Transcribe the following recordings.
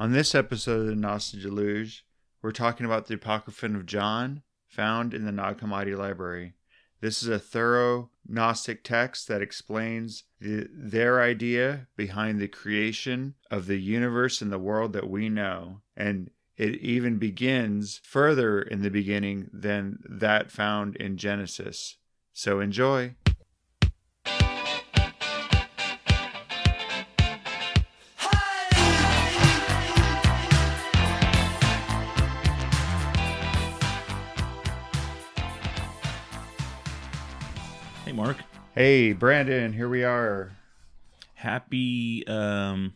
On this episode of the Gnostic Deluge, we're talking about the Apocryphon of John, found in the Nag Hammadi Library. This is a thorough Gnostic text that explains the, their idea behind the creation of the universe and the world that we know. And it even begins further in the beginning than that found in Genesis. So enjoy. Hey, Brandon, here we are. Happy. Um,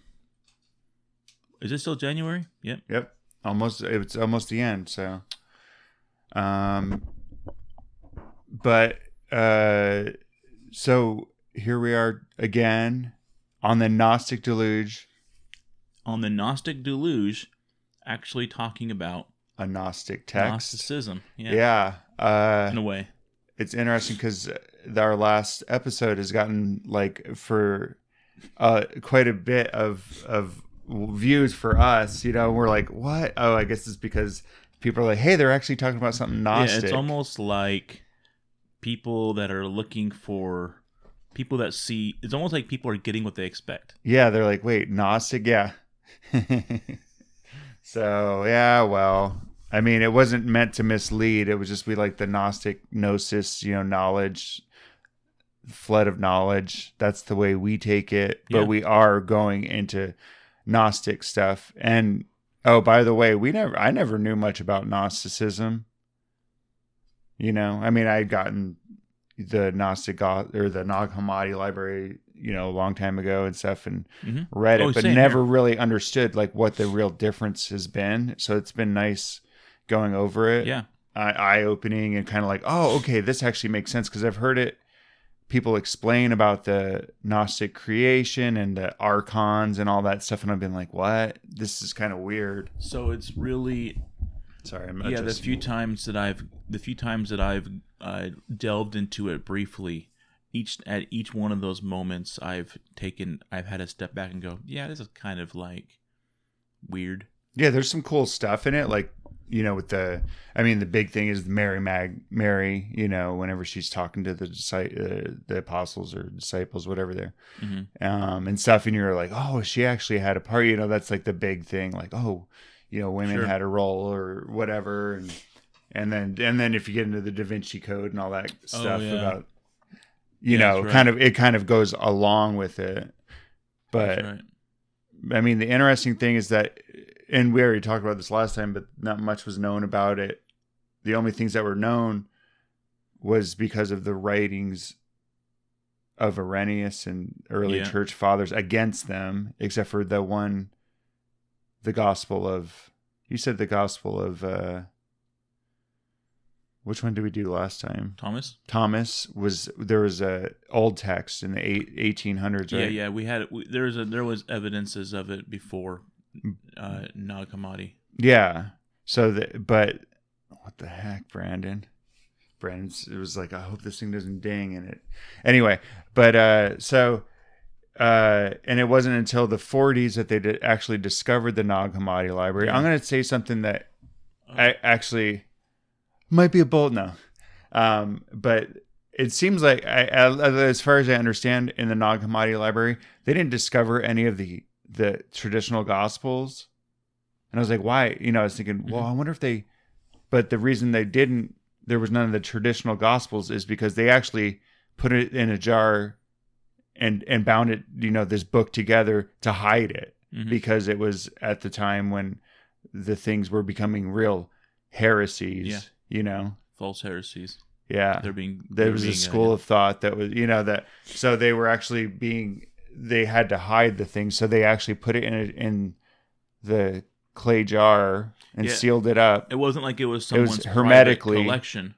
is it still January? Yep. Yep. Almost it's almost the end, so um but uh so here we are again on the Gnostic Deluge, On the Gnostic Deluge, actually talking about a Gnostic text. Gnosticism. Yeah. Yeah. Uh In a way. it's interesting because our last episode has gotten like for uh quite a bit of of views for us you know? We're like what? Oh i guess it's because people are like hey they're actually talking about something gnostic Yeah, it's almost like people that are looking for people that see. It's almost like people are getting what they expect. yeah they're like wait gnostic? Yeah. So yeah well i mean it wasn't meant to mislead. It was just we like the gnostic gnosis you know knowledge flood of knowledge that's the way we take it but Yeah. we are going into gnostic stuff and oh by the way we never i never knew much about gnosticism you know i mean i had gotten the gnostic or the nag hammadi library you know a long time ago and stuff and Mhm. read it Oh, but never here. really understood like what the real difference has been so it's been nice going over it Yeah. eye opening and kind of like, oh, okay, this actually makes sense because I've heard it people explain about the Gnostic creation and the archons and all that stuff, and I've been like, what? This is kind of weird. So it's really Sorry, I'm yeah. The few times that I've the few times that I've uh, delved into it briefly, each at each one of those moments, I've taken I've had a step back and go, yeah, this is kind of like weird. yeah, there's some cool stuff in it, like you know, with the, I mean, the big thing is Mary Mag, Mary, you know, whenever she's talking to the disci- uh, the apostles or disciples, whatever they're, hmm um, and stuff, and you're like, oh, she actually had a part. You know, that's like the big thing. Like, oh, you know, women Sure. had a role or whatever, and and then and then if you get into the Da Vinci Code and all that stuff Oh, yeah. about, you Yeah, know, right. kind of it kind of goes along with it. But right. I mean, the interesting thing is that, and we already talked about this last time, but not much was known about it. The only things that were known was because of the writings of Irenaeus and early Yeah. church fathers against them, except for the one, the Gospel of, you said the Gospel of, uh, which one did we do last time? Thomas. Thomas was there was a old text in the eight, 1800s, right? Yeah, yeah. We had we, there was a there was evidences of it before Uh, Nag Hammadi. Yeah. So the but what the heck, Brandon? Brandon's it was like I hope this thing doesn't ding in it. Anyway, but uh so uh and it wasn't until the 40s that they did actually discovered the Nag Hammadi library. I'm going to say something that I actually might be a bold now, Um but it seems like I, as far as I understand in the Nag Hammadi library, they didn't discover any of the the traditional gospels. And I was like, why? You know, I was thinking, well, I wonder if they, but the reason they didn't, there was none of the traditional gospels is because they actually put it in a jar and, and bound it, you know, this book together to hide it Mhm. because it was at the time when the things were becoming real heresies, Yeah. you know? false heresies. Yeah They're being there they're was a being, uh, school of thought that was you know that so they were actually being they had to hide the thing so they actually put it in a, in the clay jar and Yeah. sealed it up It wasn't like it was It was someone's hermetically- collection,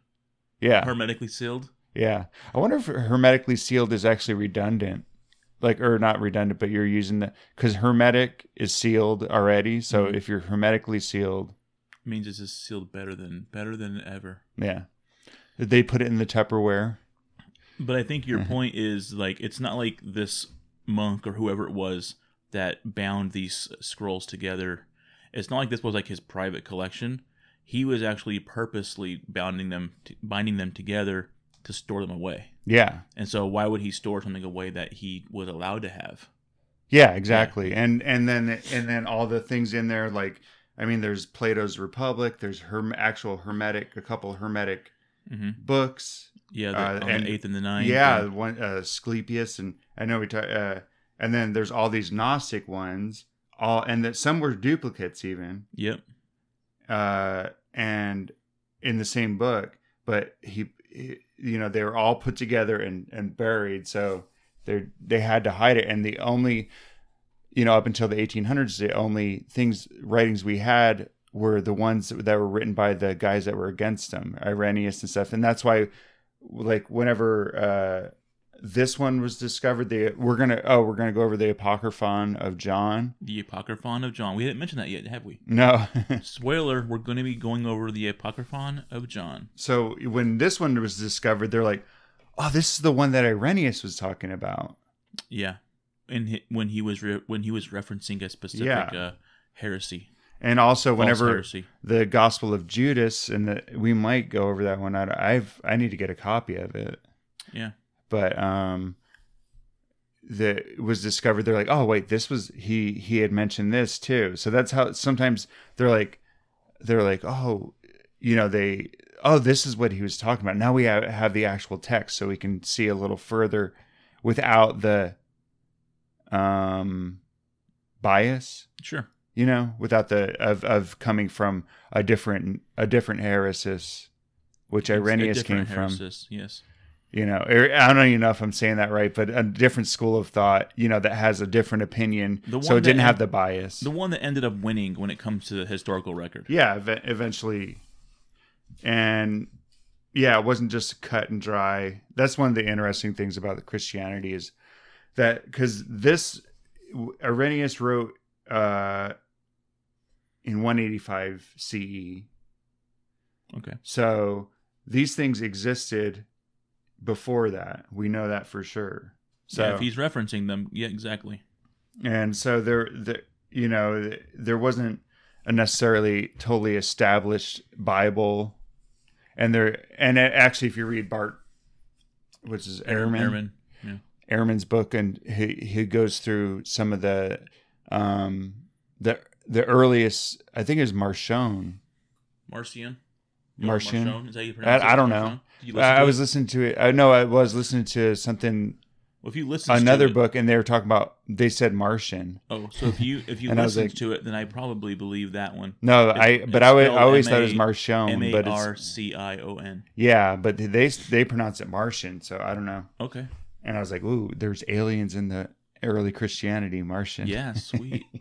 yeah hermetically sealed. yeah i wonder if hermetically sealed is actually redundant like or not redundant but you're using the because hermetic is sealed already so Mhm. if you're hermetically sealed means it's just sealed better than better than ever. yeah they put it in the tupperware But I think your Mhm. point is like it's not like this monk or whoever it was that bound these scrolls together it's not like this was like his private collection. He was actually purposely bounding them, t- binding them together to store them away. Yeah. And so, why would he store something away that he was allowed to have? Yeah, exactly. And and then and then all the things in there like I mean there's Plato's Republic, there's her actual hermetic a couple hermetic hmm books. Yeah, the, Uh, on and- the eighth and the ninth. yeah, and- one uh Asclepius and I know we talk uh and then there's all these Gnostic ones, all and that some were duplicates even. yep. uh, and in the same book, but he, he- you know, they were all put together and, and buried. So they they had to hide it. And the only, you know, up until the 1800s, the only things, writings we had were the ones that were written by the guys that were against him, Irenaeus and stuff. And that's why, like, whenever, uh, this one was discovered, they we're gonna oh we're gonna go over the apocryphon of John. The Apocryphon of John. We haven't mentioned that yet, have we? No, Spoiler: We're going to be going over the Apocryphon of John. So when this one was discovered, they're like, "Oh, this is the one that Irenaeus was talking about." Yeah, and he, when he was re- when he was referencing a specific Yeah. uh, heresy, And also, whenever the Gospel of Judas, and the, we might go over that one. I, I've I need to get a copy of it, Yeah, but um, the it was discovered. They're like, "Oh, wait, this was he he had mentioned this too." So that's how sometimes they're like, they're like, "Oh, you know, they." Oh, this is what he was talking about. Now we have, have the actual text, so we can see a little further without the um bias sure. You know without the of of coming from a different a different heresis which It's irenaeus came different from Yes. you know i don't even know if i'm saying that right but a different school of thought you know that has a different opinion The so it didn't that- have the bias The one that ended up winning when it comes to the historical record. yeah ev- eventually and yeah it wasn't just cut and dry that's one of the interesting things about the christianity is that because this irenaeus wrote uh in 185 ce Okay. so these things existed before that we know that for sure so yeah, if he's referencing them, yeah, exactly. and so there the you know there wasn't a necessarily totally established bible and there and it- actually if you read bart which is Ehrman, Ehrman. Yeah. Ehrman's book and he he goes through some of the um the the earliest i think it was marcion Marcion. Marcion? Is that you pronounce I- I don't Marcion? know. I, I it? was listening to it uh, i know i was listening to something Well, if you listen another to it- book and they were talking about they said martian Oh, so if you if you And I was listen like- to it, then I probably believe that one. no It's- i but i, wa- I always thought it was M marcion but R it's C I O N. yeah but they they pronounce it martian so i don't know Okay. and i was like ooh there's aliens in the early christianity martian Yeah, sweet.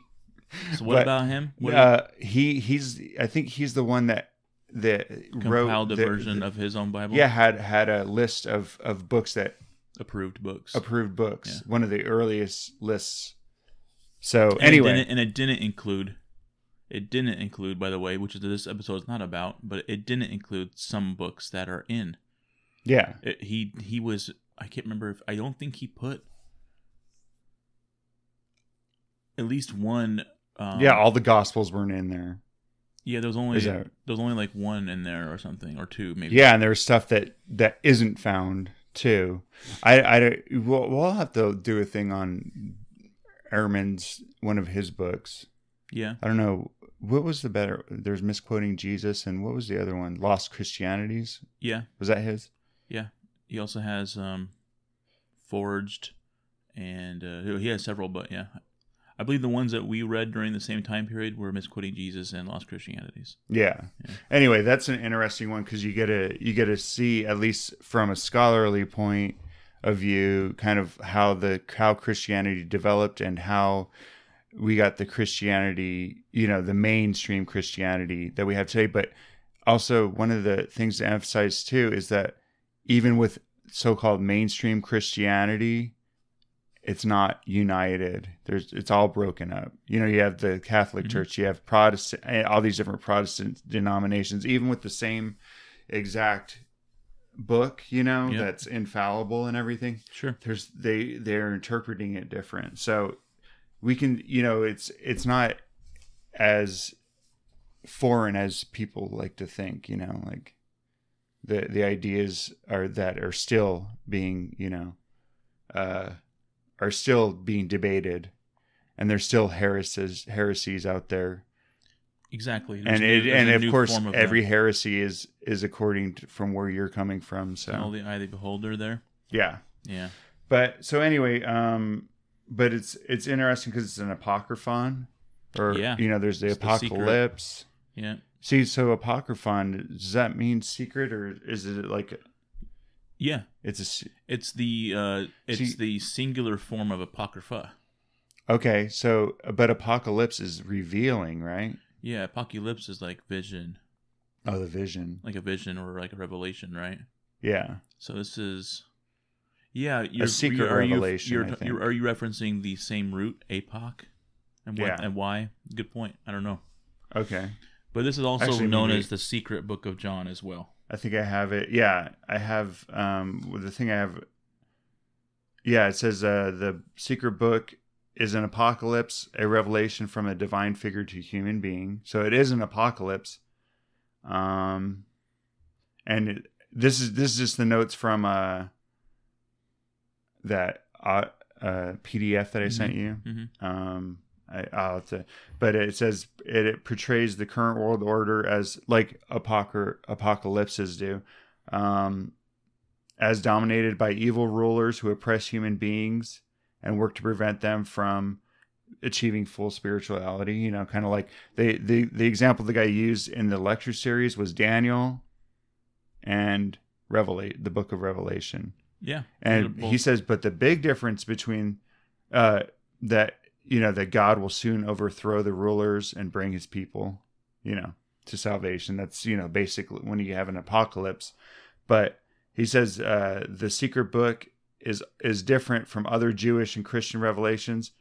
So what But, about him? What uh he he's i think he's the one that that wrote compiled a the- version of his own Bible? yeah had had a list of of books that Approved books. approved books Yeah. one of the earliest lists so And anyway it and it didn't include. It didn't include, by the way, which is this episode is not about, but it didn't include some books that are in. yeah It, he he was. I can't remember if I don't think he put at least one. Um, yeah all the gospels weren't in there yeah. There was only Is there was only like one in there or something or two maybe. Yeah, and there's stuff that that isn't found too. I I we'll, we'll have to do a thing on Ehrman's one of his books. Yeah. I don't know what was the better. There's misquoting Jesus, and what was the other one? Lost Christianities. Yeah. Was that his? Yeah. He also has um, forged, and uh, he has several, but yeah, I believe the ones that we read during the same time period were misquoting Jesus and lost Christianities. Yeah. Yeah. Anyway, that's an interesting one because you get to you get to see at least from a scholarly point of view, kind of how the how Christianity developed and how we got the Christianity, you know, the mainstream Christianity that we have today. But also, one of the things to emphasize too is that even with so-called mainstream Christianity, it's not united. There's it's all broken up. You know, you have the Catholic Mhm. Church, you have Protestant, eh, all these different Protestant denominations, even with the same exact book. You know, Yeah. that's infallible and everything Sure. there's they they're interpreting it different so we can you know it's it's not as foreign as people like to think. You know, like the the ideas are that are still being you know uh, are still being debated, and there's still heresies heresies out there. Exactly. There's and it, and of course of every them. heresy is is according to from where you're coming from so all the eye of the beholder there. yeah Yeah. but so anyway um but it's it's interesting because it's an apocryphon or Yeah. you know there's the It's the apocalypse Yeah. see so apocryphon does that mean secret or is it like Yeah. it's a It's the uh it's See- the singular form of apocrypha. okay so but apocalypse is revealing right Yeah, apocalypse is like vision, oh the vision like a vision or like a revelation, right? yeah So this is yeah, you're, secret you're- are you- revelation, You're, I think. you're, are you referencing the same root, apoc? And what, Yeah. and why? Good point. I don't know. okay But this is also Actually, known maybe- as the secret book of John as well. I think I have it. Yeah, I have. Um, the thing I have. Yeah, it says uh, the secret book is an apocalypse, a revelation from a divine figure to human being. So it is an apocalypse. Um, and it, this is this is just the notes from uh that uh, uh PDF that I sent you. Mhm. Um, I, I'll have to, but it says it, it portrays the current world order as like apocar- apocalypses do, um, as dominated by evil rulers who oppress human beings and work to prevent them from achieving full spirituality. You know, kind of like they the the example the guy used in the lecture series was Daniel and Revelate the book of Revelation Yeah. and he says but the big difference between uh that you know that god will soon overthrow the rulers and bring his people you know to salvation that's you know basically when you have an apocalypse but he says uh the secret book is is different from other jewish and christian revelations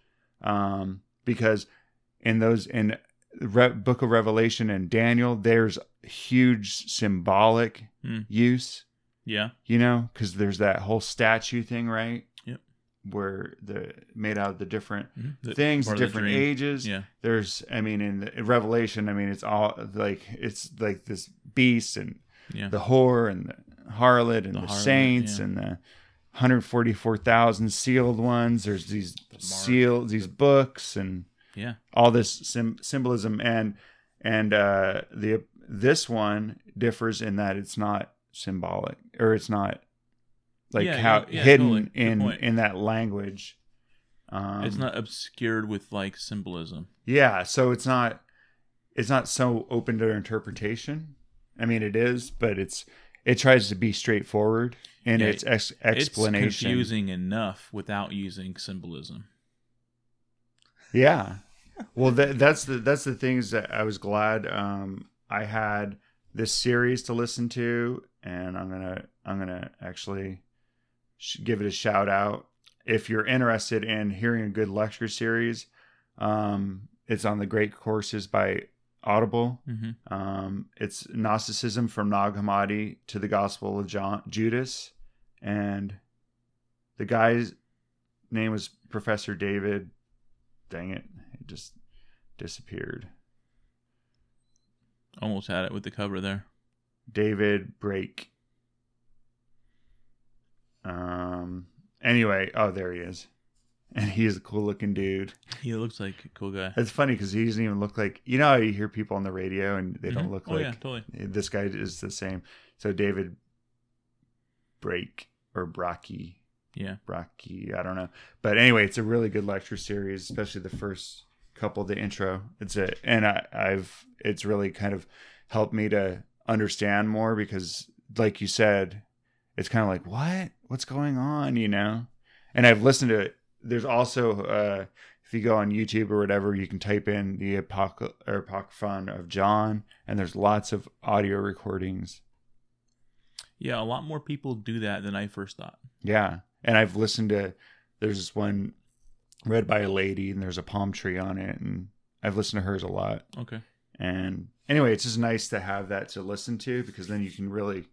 um because in those in Re- book of revelation and daniel there's huge symbolic Hmm. use yeah. you know because there's that whole statue thing right Yep. where the made out of the different Mhm. The- things part the different ages Yeah. there's i mean in, the, in revelation i mean it's all like it's like this beast and Yeah. the whore and the harlot and The the, harlot, saints yeah. and the 144000 sealed ones there's these sealed these books and yeah. all this sim- symbolism and and uh the this one differs in that it's not symbolic or it's not like Yeah, how yeah, hidden totally. In in that language um it's not obscured with like symbolism. yeah so it's not it's not so open to interpretation i mean it is but it's it tries to be straightforward in Yeah, its ex- explanation It's confusing enough without using symbolism. Yeah. Well, that, that's the that's the things that I was glad um, I had this series to listen to, and I'm gonna I'm gonna actually give it a shout out. If you're interested in hearing a good lecture series, um, it's on the Great Courses by Audible. Mm-hmm. Um, it's Gnosticism from Nag Hammadi to the Gospel of John Judas, and the guy's name was Professor David. Dang it, it just disappeared. Almost had it with the cover there. David Brakke. Um. Anyway, oh, there he is, and he's a cool looking dude. He looks like a cool guy. It's funny because he doesn't even look like you know how you hear people on the radio and they Mhm. don't look oh, like yeah, totally. this guy is the same. So David Brakke or Brocky, Yeah. Brocky, I don't know. But anyway, it's a really good lecture series, especially the first couple, the intro. It's a and I, I've it's really kind of helped me to understand more because, like you said, it's kind of like what what's going on, you know. And I've listened to it. There's also uh, if you go on YouTube or whatever, you can type in the Apoc- or Apocryphon of John, and there's lots of audio recordings. Yeah, a lot more people do that than I first thought. Yeah, and I've listened to. There's this one read by a lady, and there's a palm tree on it, and I've listened to hers a lot. Okay. And anyway, it's just nice to have that to listen to because then you can really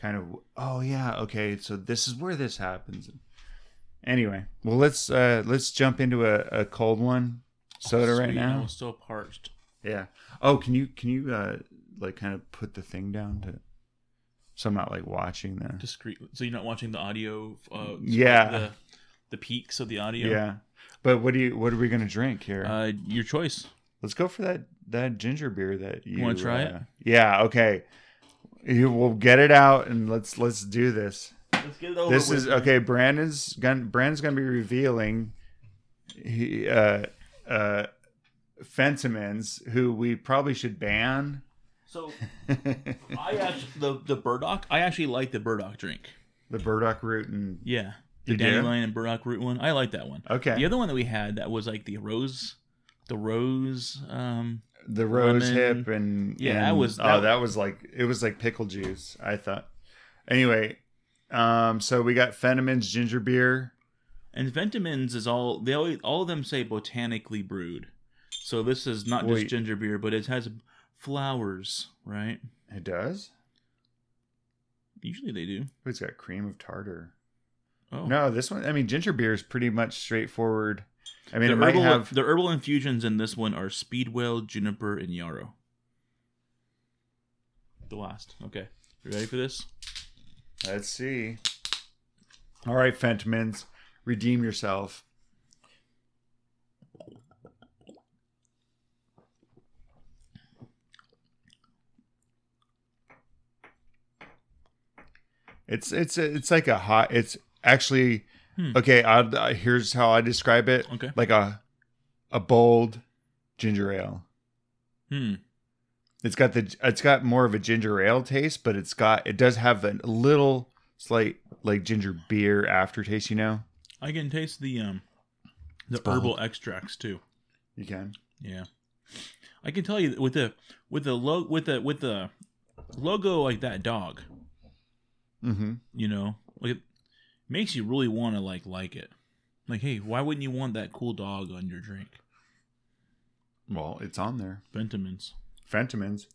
kind of, oh yeah, okay, so this is where this happens. Anyway, well let's uh let's jump into a, a cold one soda Oh, right now. still parched. Yeah. Oh, can you can you uh like kind of put the thing down to so I'm not like watching the Discreet. So you're not watching the audio. Uh, Yeah. The, the peaks of the audio. Yeah. But what do you what are we gonna drink here? Uh, your choice. Let's go for that that ginger beer that you wanna try it? uh, Yeah, okay. You will get it out and let's let's do this. Let's get it over This is okay. Brandon's gonna Brandon's gonna be revealing he uh uh Fentimans, who we probably should ban. So I actually the the burdock. I actually like the burdock drink. the burdock root and Yeah, the dandelion and burdock root one. I like that one. okay The other one that we had that was like the rose, the rose. Um, the rose hip and Yeah, and- that was- oh that- that was like it was like pickle juice i thought. Anyway um so we got Fentimans ginger beer. And Fentimans is all they always, all of them say botanically brewed. So this is not just ginger beer, but it has flowers, right? it does? Usually they do. It's got cream of tartar. Oh, no this one i mean ginger beer is pretty much straightforward i mean the it might herbal have the herbal infusions in this one are speedwell, juniper, and yarrow. The last. Okay, you ready for this? let's see all right fentimans redeem yourself It's it's it's like a hot. It's actually Hmm. okay. I, I here's how I describe it. Okay. Like a a bold ginger ale. Hmm. It's got the it's got more of a ginger ale taste, but it's got it does have a little slight like ginger beer aftertaste. You know, I can taste the um the It's bold. herbal extracts too. you can. Yeah, I can tell you with the with the lo- with the with the logo like that dog, Mm-hmm. you know, like makes you really want to like like it. Like, hey, why wouldn't you want that cool dog on your drink? Well, it's on there. Ventimans. Fentimans.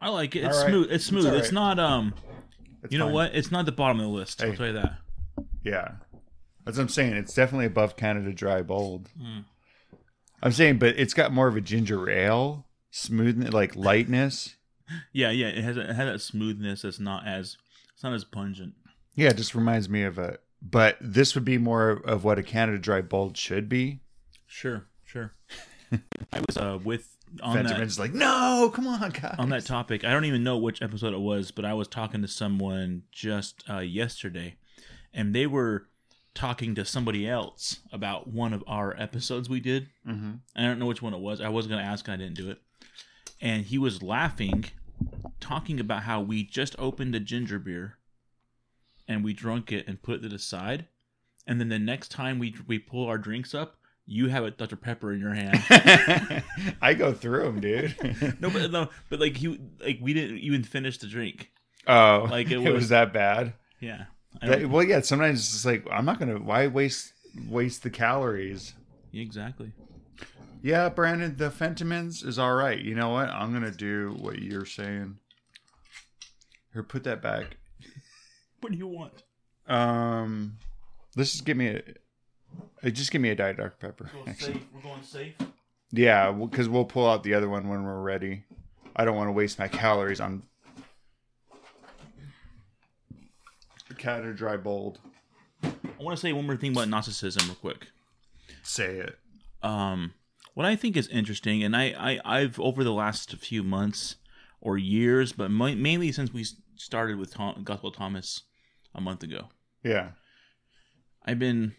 I like it. It's All right. smooth. It's smooth. It's right. not um. It's you know fine. what? It's not the bottom of the list. I'll Hey. tell you that. Yeah, that's what I'm saying. It's definitely above Canada Dry Bold. Mm. I'm saying, but it's got more of a ginger ale smoothness, like lightness. Yeah, yeah. It has a, it has that smoothness. That's not as it's not as pungent. Yeah, it just reminds me of a. But this would be more of what a Canada Dry Bold should be. Sure, sure. I was uh with on that like, no, come on, guys. on that topic. I don't even know which episode it was, but I was talking to someone just uh, yesterday, and they were talking to somebody else about one of our episodes we did. hmm I don't know which one it was. I was going to ask, and I didn't do it. And he was laughing, talking about how we just opened a ginger beer, and we drunk it and put it aside, and then the next time we we pull our drinks up, you have a Dr Pepper in your hand. I go through them, dude. no, but no, but like you, like we didn't even finish the drink. oh, Like, it it was, was- that bad. Yeah. That- well, yeah. Sometimes it's like I'm not gonna. Why waste waste the calories? exactly. Yeah, Brandon, the Fentimans is all right. You know what? I'm gonna do what you're saying. Here, put that back. What do you want? Um, let's just give me a. uh, Just give me a diet Dr Pepper. actually. We're going safe. Yeah, because we'll pull out the other one when we're ready. I don't want to waste my calories on Canada Dry Bold. I want to say one more thing about narcissism, real quick. Say it. um, what I think is interesting, and I, I I've over the last few months or years, but mainly since we started with Tom, Gospel Thomas a month ago, Yeah. I've been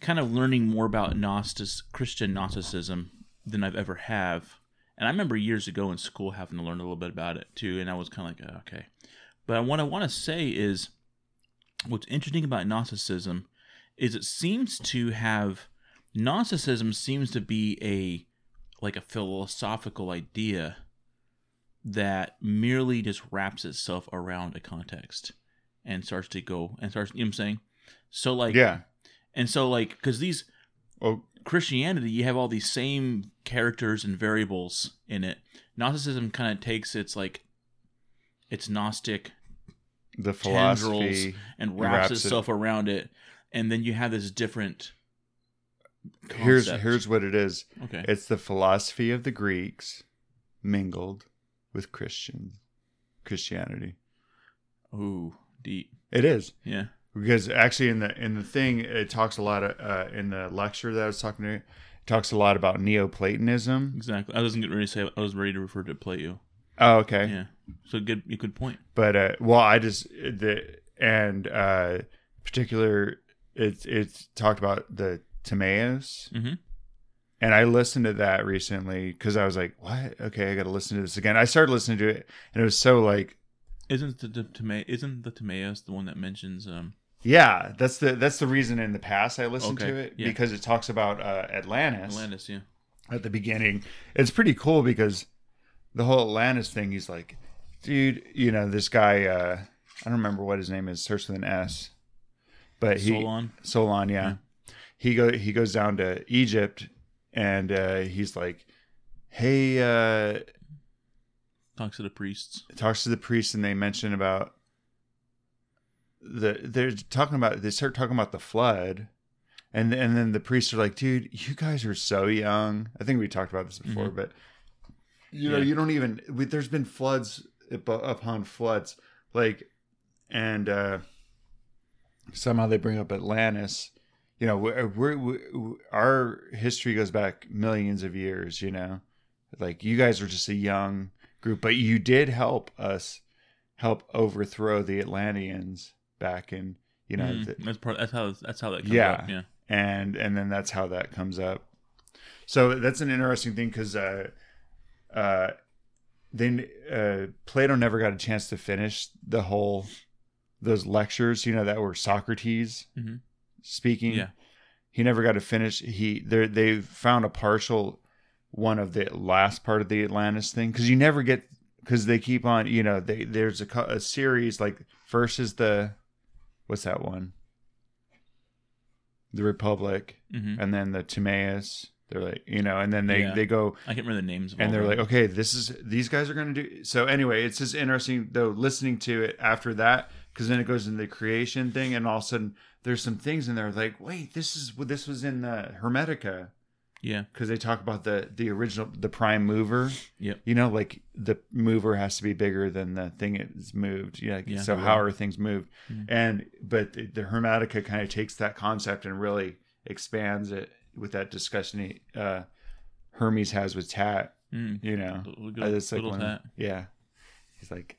kind of learning more about Gnostic Christian Gnosticism than I've ever have. And I remember years ago in school having to learn a little bit about it too, and I was kind of like, "Oh, okay. But what I want to say is, what's interesting about Gnosticism is it seems to have Gnosticism seems to be a like a philosophical idea that merely just wraps itself around a context and starts to go and starts you know what I'm saying? So like yeah. and so like because these Oh, Christianity, you have all these same characters and variables in it. Gnosticism kind of takes its like its Gnostic the philosophy. and wraps, wraps it- itself around it, and then you have this different here's here's what it is. okay. It's the philosophy of the Greeks mingled with Christian Christianity. Ooh, deep. It is Yeah. because actually in the in the thing it talks a lot of uh, in the lecture that I was talking to it talks a lot about Neoplatonism. Exactly. I wasn't ready to say. I was ready to refer to Plato. Oh, okay. Yeah. So good. You could point. But uh, well, I just the and uh, particular it's it's talked about the Timaeus. Mm-hmm. And I listened to that recently because I was like, "What? Okay, I got to listen to this again." I started listening to it, and it was so like, Isn't the, the Time- isn't the Timaeus the one that mentions um yeah, that's the that's the reason in the past I listened Okay, to it yeah. because it talks about uh, Atlantis, Atlantis? Yeah. at the beginning. It's pretty cool because the whole Atlantis thing. He's like, dude, you know, this guy. uh I don't remember what his name is. Starts with an S, but he Solon. Solon, yeah. He go he goes down to Egypt, and uh, he's like, hey. uh talks to the priests. talks to the priests, and they mention about the they're talking about they start talking about the flood and and then the priests are like dude you guys are so young i think we talked about this before Mhm. but you know Yeah. you don't even we, there's been floods upon floods like and uh somehow they bring up atlantis you know we're, we're, we our history goes back millions of years you know like you guys are just a young group but you did help us help overthrow the atlanteans back in you know Mm, the, that's part. That's how. That's how that comes Yeah. up. Yeah. and and then that's how that comes up so that's an interesting thing because uh uh then uh plato never got a chance to finish the whole those lectures you know that were socrates Mhm. speaking Yeah. he never got to finish he they they found a partial one of the last part of the atlantis thing because you never get because they keep on you know they there's a, a series like first is the what's that one the republic hmm and then the timaeus they're like you know and then they Yeah. they go I can't remember the names. Of and they're of like okay this is these guys are going to do so anyway it's just interesting though listening to it after that because then it goes into the creation thing and all of a sudden there's some things in there like wait this is this was in the hermetica yeah. because they talk about the the original the prime mover Yeah. you know like the mover has to be bigger than the thing it's moved yeah, Yeah, so how are things moved Mhm. and but the, the hermetica kind of takes that concept and really expands it with that discussion uh hermes has with tat Mm. you know Little, uh, little, like one- hat. yeah he's like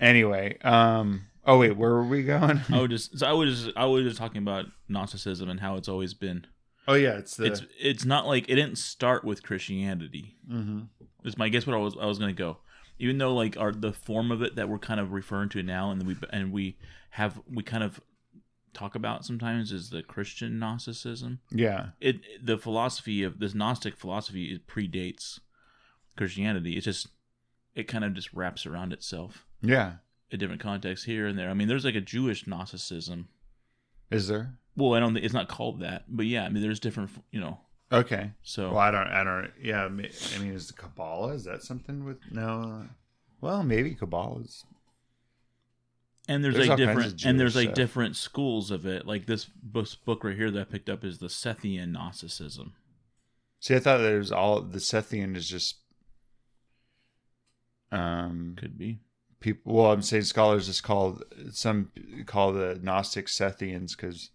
anyway um oh wait where were we going I would just. So I was. I was just talking about Gnosticism and how it's always been. Oh yeah it's the It's. It's not like it didn't start with Christianity. Mhm. Is my guess what I was. I was gonna go. Even though like our the form of it that we're kind of referring to now, and we and we have we kind of talk about sometimes is the Christian Gnosticism. yeah it the philosophy of this gnostic philosophy it predates christianity it's just it kind of just wraps around itself yeah in different context here and there i mean there's like a jewish gnosticism is there well i don't think it's not called that but yeah i mean there's different you know. Okay. So Well, I don't, I don't, yeah. I mean, is the Kabbalah, is that something with, no, well, maybe Kabbalah is, and there's, there's like different of and there's Jewish like stuff. different schools of it. Like this book, right here that i picked up is the sethian gnosticism. See, I thought that it was all, the Sethian is just, um, could be. people, well, I'm saying scholars just call, some call the Gnostic Sethians because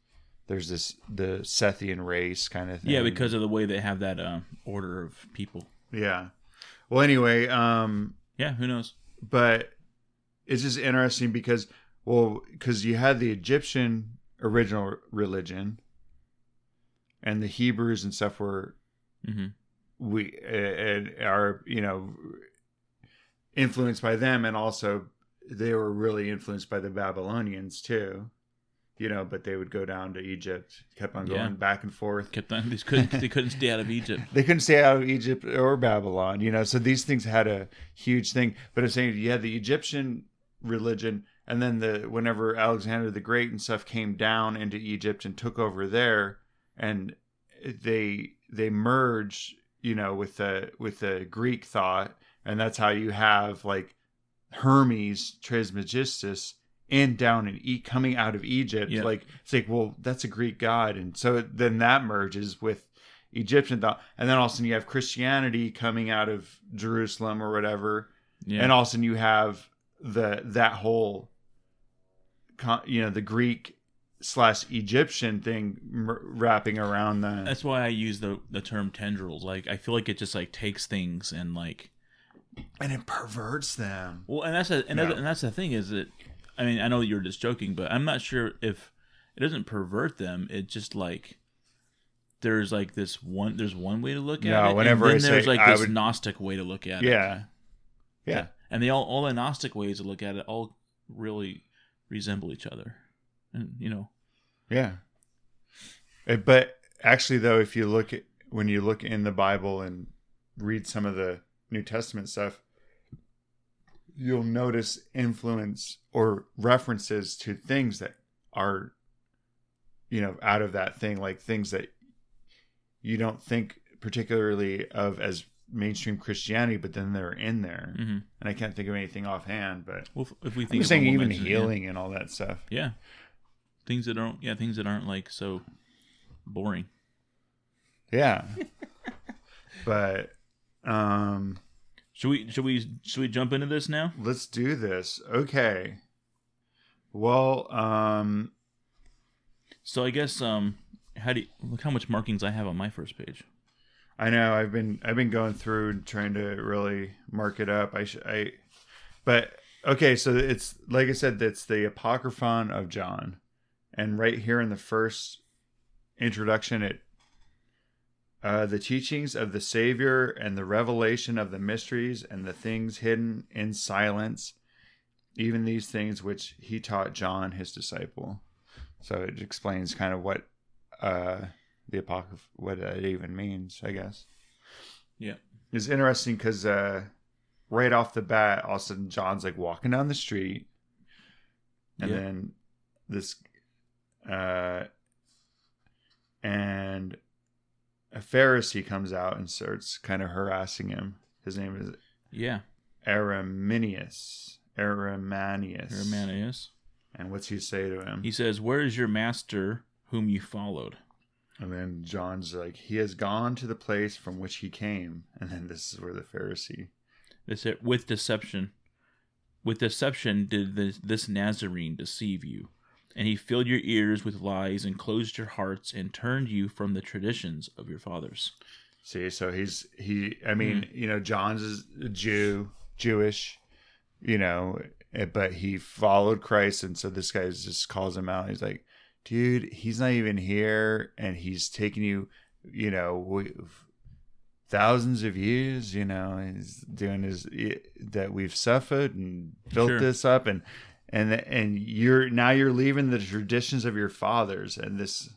there's this, the Sethian race kind of thing. yeah because of the way they have that uh, order of people yeah. Well, anyway, um, yeah who knows but it's just interesting because well because you had the egyptian original religion and the hebrews and stuff were hmm we uh, and are you know influenced by them and also they were really influenced by the babylonians too you know but they would go down to egypt kept on going Yeah. back and forth kept on they couldn't they couldn't stay out of egypt they couldn't stay out of Egypt or Babylon, you know. So these things had a huge thing. But I'm saying you had the Egyptian religion, and then the whenever Alexander the Great and stuff came down into Egypt and took over there, and they they merged, you know, with the with the Greek thought, and that's how you have like Hermes Trismegistus in down and eat coming out of Egypt. Yeah. Like it's like, well, that's a Greek god, and so then that merges with Egyptian thought, and then all of a sudden you have Christianity coming out of Jerusalem or whatever, Yeah. and all of a sudden you have the that whole, con- you know, the Greek slash Egyptian thing wrapping around that. That's why I use the the term tendrils. Like I feel like it just like takes things and like and it perverts them. well, and that's a, and, Yeah. that, and that's the thing is that I mean I know you're just joking, but I'm not sure if it doesn't pervert them. It just like there's like this one there's one way to look at No, it. whenever and then say- there's like I this would- Gnostic way to look at it. Yeah. Yeah. and they all all the Gnostic ways to look at it all really resemble each other, and you know Yeah. Uh, But actually, though, if you look at when you look in the Bible and read some of the New Testament stuff, you'll notice influence or references to things that are, you know, out of that thing, like things that you don't think particularly of as mainstream Christianity, but then they're in there. hmm And I can't think of anything offhand, but well if- we I'm think saying we'll even it, yeah. healing and all that stuff. Yeah. Things that aren't yeah, things that aren't like so boring. Yeah. but um Should we should we should we jump into this now? let's do this. Okay. Well, um So I guess um how do you, look how much markings I have on my first page. I know I've been I've been going through and trying to really mark it up. I should I but okay, so it's like I said that's the apocryphon of John. And right here in the first introduction it uh, the teachings of the Savior and the revelation of the mysteries and the things hidden in silence, even these things which he taught John, his disciple. So it explains kind of what uh, the apocrypha, what it even means, I guess. Yeah. It's interesting because uh, right off the bat, all of a sudden John's like walking down the street, and Yeah. then this, uh, and a Pharisee comes out and starts kind of harassing him. His name is Yeah. Araminius. Aramanius. Hermanius. And what's he say to him? He says, Where is your master whom you followed? And then John's like, he has gone to the place from which he came. And then this is where the Pharisee. With deception. With deception did this, this Nazarene deceive you. And he filled your ears with lies and closed your hearts and turned you from the traditions of your fathers. See, so he's he. I mean, you know, John's is a Jew, Jewish, you know, eh, but he followed Christ, and so this guy just calls him out. He's like, dude, he's not even here, and he's taking you, you know, thousands of years, you know, he's doing his that we've suffered and built Sure. this up, and and and you're now you're leaving the traditions of your fathers, and this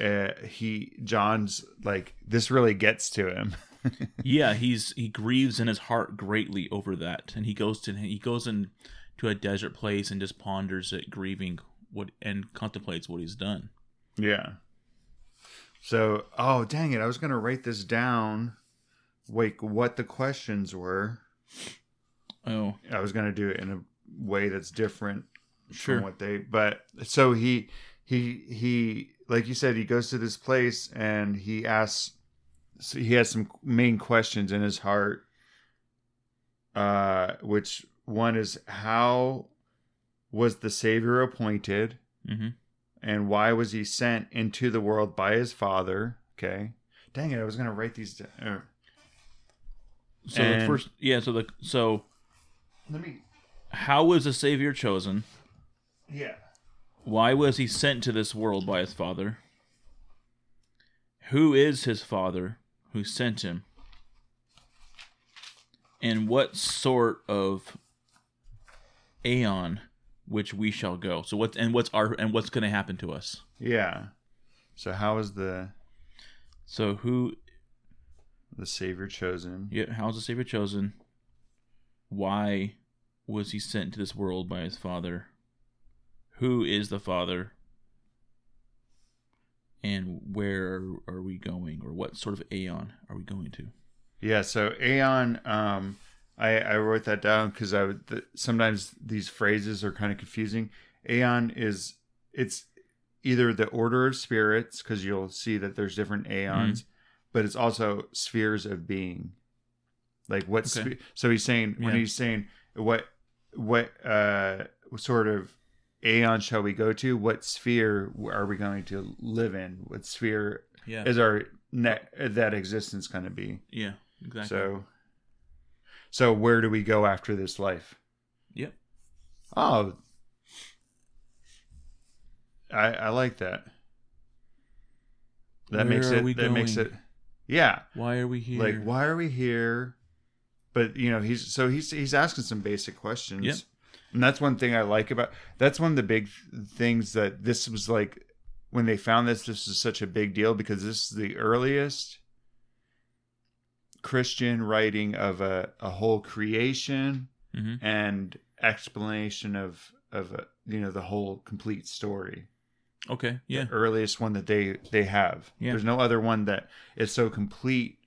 uh, he John's like this really gets to him. yeah, he's he grieves in his heart greatly over that, and he goes to he goes in to a desert place and just ponders it, grieving what and contemplates what he's done. yeah. So, oh dang it, I was gonna write this down. Wait, what the questions were? Oh, I was gonna do it in a way that's different Sure. from what they. But so he he he like you said, he goes to this place and he asks. So he has some main questions in his heart. Uh, which one is how was the Savior appointed? hmm and why was he sent into the world by his father okay dang it i was gonna write these down er, so the first yeah, so the so let me how was the Savior chosen? yeah Why was he sent to this world by his father? Who is his father who sent him? And what sort of aeon which we shall go? So what and what's our and what's going to happen to us? yeah so how is the So who the savior chosen yeah, how was the Savior chosen? Why was he sent to this world by his father? Who is the father? And where are we going, or what sort of aeon are we going to? yeah so aeon um I, I wrote that down because I would th- sometimes these phrases are kind of confusing. Aeon is it's either the order of spirits because you'll see that there's different aeons, but it's also spheres of being. Like what? Okay. spe- so he's saying when he's saying what what uh sort of aeon shall we go to? What sphere are we going to live in? What sphere Yeah. is our net that existence going to be? yeah. Exactly. So, so where do we go after this life? Yep. Oh, I I like that. That makes Where are it. that makes it. Yeah, Why are we here? like why are we here? But you know, he's so he's he's asking some basic questions. Yep. And that's one thing I like about. That's one of the big things that this was like when they found this. This is such a big deal because this is the earliest Christian writing of a, a whole creation hmm and explanation of of a, you know the whole complete story. Okay. Yeah. The earliest one that they they have. Yeah. There's no other one that is so complete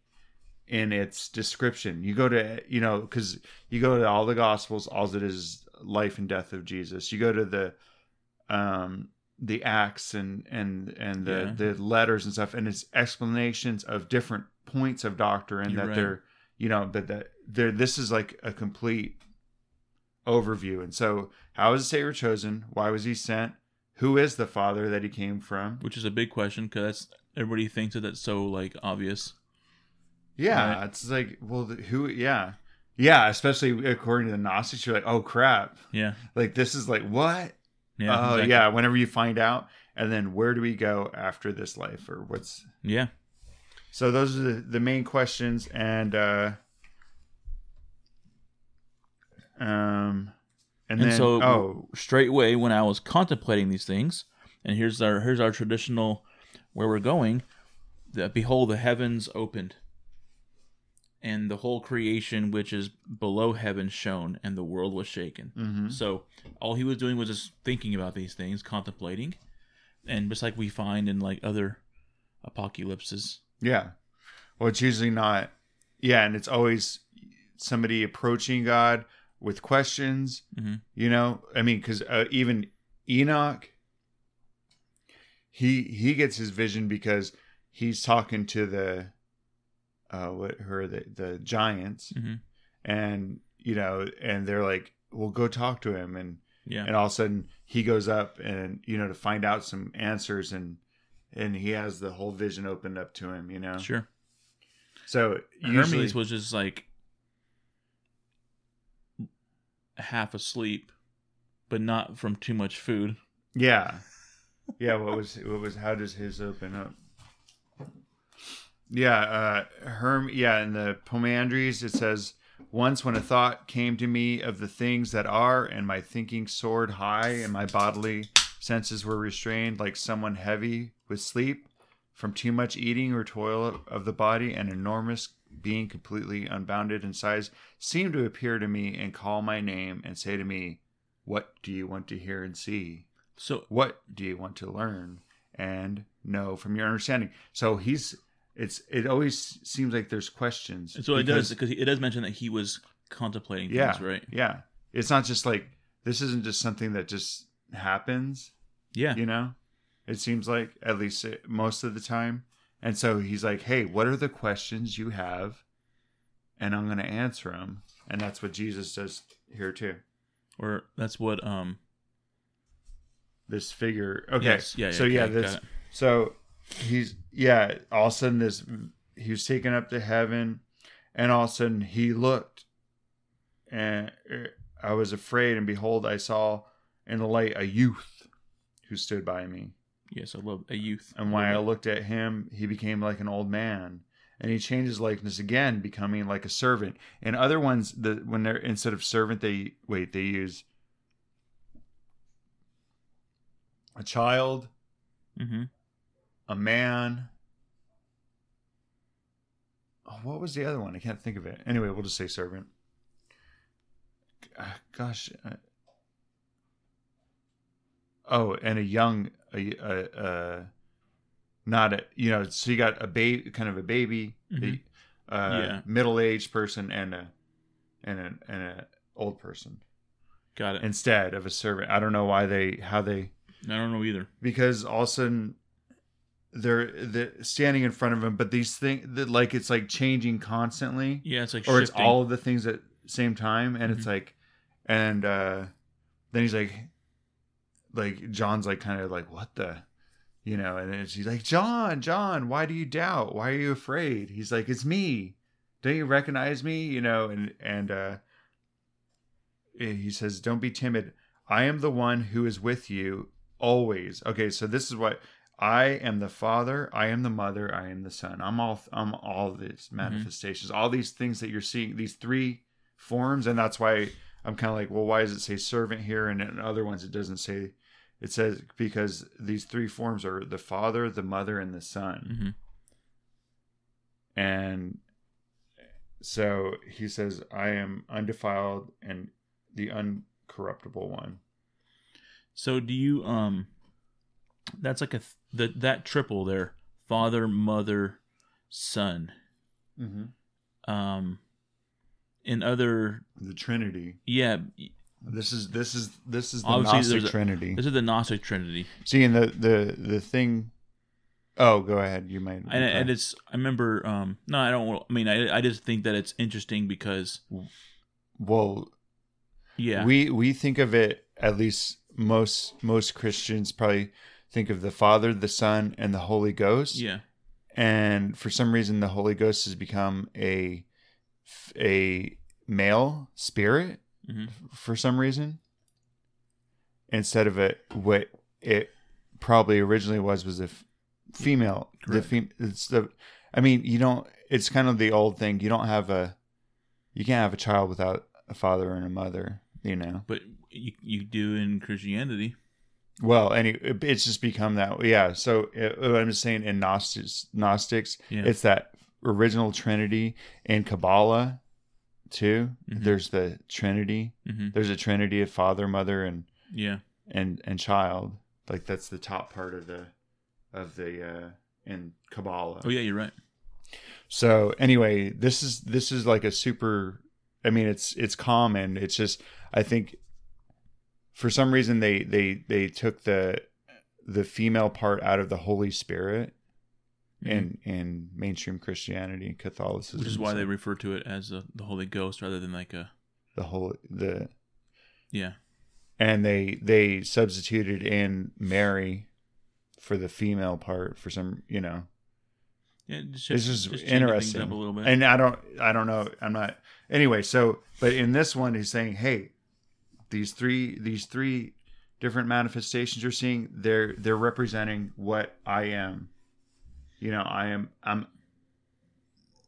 in its description. You go to you know because you go to all the Gospels, all it is life and death of Jesus. You go to the um the acts and and and the Yeah. the letters and stuff and it's explanations of different points of doctrine You're that right. they're you know but that they're this is like a complete overview and so how was the savior chosen why was he sent who is the father that he came from Which is a big question because everybody thinks that that's so like obvious. Yeah Right. it's like well the- who yeah yeah especially according to the gnostics you're like oh crap Yeah. like this is like what Yeah. oh exactly. yeah whenever you find out and then where do we go after this life or what's Yeah. so those are the, the main questions and uh um and, And then so oh straightway when I was contemplating these things, and here's our here's our traditional where we're going. That behold, the heavens opened, and the whole creation which is below heaven shone, and the world was shaken. mhm. So all he was doing was just thinking about these things, contemplating, and just like we find in like other apocalypses. yeah well it's usually not yeah and it's always somebody approaching god with questions hmm you know i mean because uh, even enoch he he gets his vision because he's talking to the uh what her the the giants hmm and you know and they're like well go talk to him and Yeah. and all of a sudden he goes up and you know to find out some answers and and he has the whole vision opened up to him you know Sure. so usually Hermes was just like half asleep, but not from too much food. yeah yeah what was what was how does his open up yeah uh herm yeah in the Poimandres it says once when a thought came to me of the things that are and my thinking soared high and my bodily senses were restrained like someone heavy with sleep from too much eating or toil of the body an enormous being completely unbounded in size seemed to appear to me and call my name and say to me what do you want to hear and see? So what do you want to learn and know from your understanding so he's it's it always seems like there's questions so it does because- because it does mention that he was contemplating yeah things, right? yeah. It's not just like this isn't just something that just happens Yeah. you know? It seems like at least it- most of the time. And so he's like hey what are the questions you have? And i'm going to answer them and that's what jesus does here too. Or that's what um this figure okay. Yes, yeah, yeah, so yeah okay, this so he's yeah all of a sudden this he was taken up to heaven and all of a sudden he looked and i was afraid and behold i saw in the light a youth who stood by me. Yes, I love a youth. and when i looked at him he became like an old man and he changed his likeness again becoming like a servant. And other ones the when they're instead of servant they wait they use a child hmm a man. Oh, what was the other one? I can't think of it. Anyway, we'll just say servant. Ah, Gosh. uh, oh, and a young, a, a, a not a, you know, so you got a baby, kind of a baby, Mhm. a uh, Yeah. middle-aged person, and a and an and a old person Got it. instead of a servant. I don't know why they how they I don't know either. because all of a sudden they're, they're standing in front of him, but these things that like it's like changing constantly, Yeah, it's like or it's all of the things at same time, and it's Mhm. like, and uh then he's like, like John's like kind of like what the, you know, and it's, he's like John, John, why do you doubt? Why are you afraid? He's like, it's me. Don't you recognize me? You know, and and uh he says, don't be timid. I am the one who is with you always. Okay, so this is what I am the Father, I am the Mother, I am the Son. I'm all I'm all these manifestations, all these things that you're seeing, these three forms, and that's why I'm kind of like, well, why does it say servant here, and in other ones it doesn't say. It says because these three forms are the Father, the Mother, and the Son, hmm and so he says, I am undefiled and the uncorruptible one. So do you um that's like a th- that that triple there, father, mother, son. Mm-hmm. Um in other The Trinity. yeah, This is this is this is the Obviously, Gnostic a- Trinity. this is the Gnostic Trinity. See, and the the the thing. Oh, go ahead. You might. And, and it's I remember um no, I don't I mean I I just think that it's interesting because well, yeah. we we think of it at least most most Christians probably think of the Father, the Son, and the Holy Ghost. yeah. And for some reason, the Holy Ghost has become a a male spirit hmm for some reason instead of it what it probably originally was was a f- female the fem- it's the i mean you don't it's kind of the old thing you don't have a you can't have a child without a father and a mother you know But you you do in Christianity. Well any it- it's just become that yeah so it, i'm just saying in gnostics gnostics Yeah. it's that original trinity in kabbalah too Mhm. there's the trinity hmm there's a trinity of father mother and Yeah. and and child like that's the top part of the of the uh in kabbalah Oh yeah, you're right. so anyway this is this is like a super i mean it's it's common it's just i think for some reason they they they took the the female part out of the holy spirit Mhm. in in mainstream christianity and catholicism Which is why they refer to it as the, the Holy Ghost rather than like a the whole the yeah. and they they substituted in mary for the female part for some you know Yeah, just, It's just interesting. up a little bit. and i don't i don't know i'm not anyway so but in this one he's saying hey these three these three different manifestations you're seeing they're they're representing what i am you know i am i'm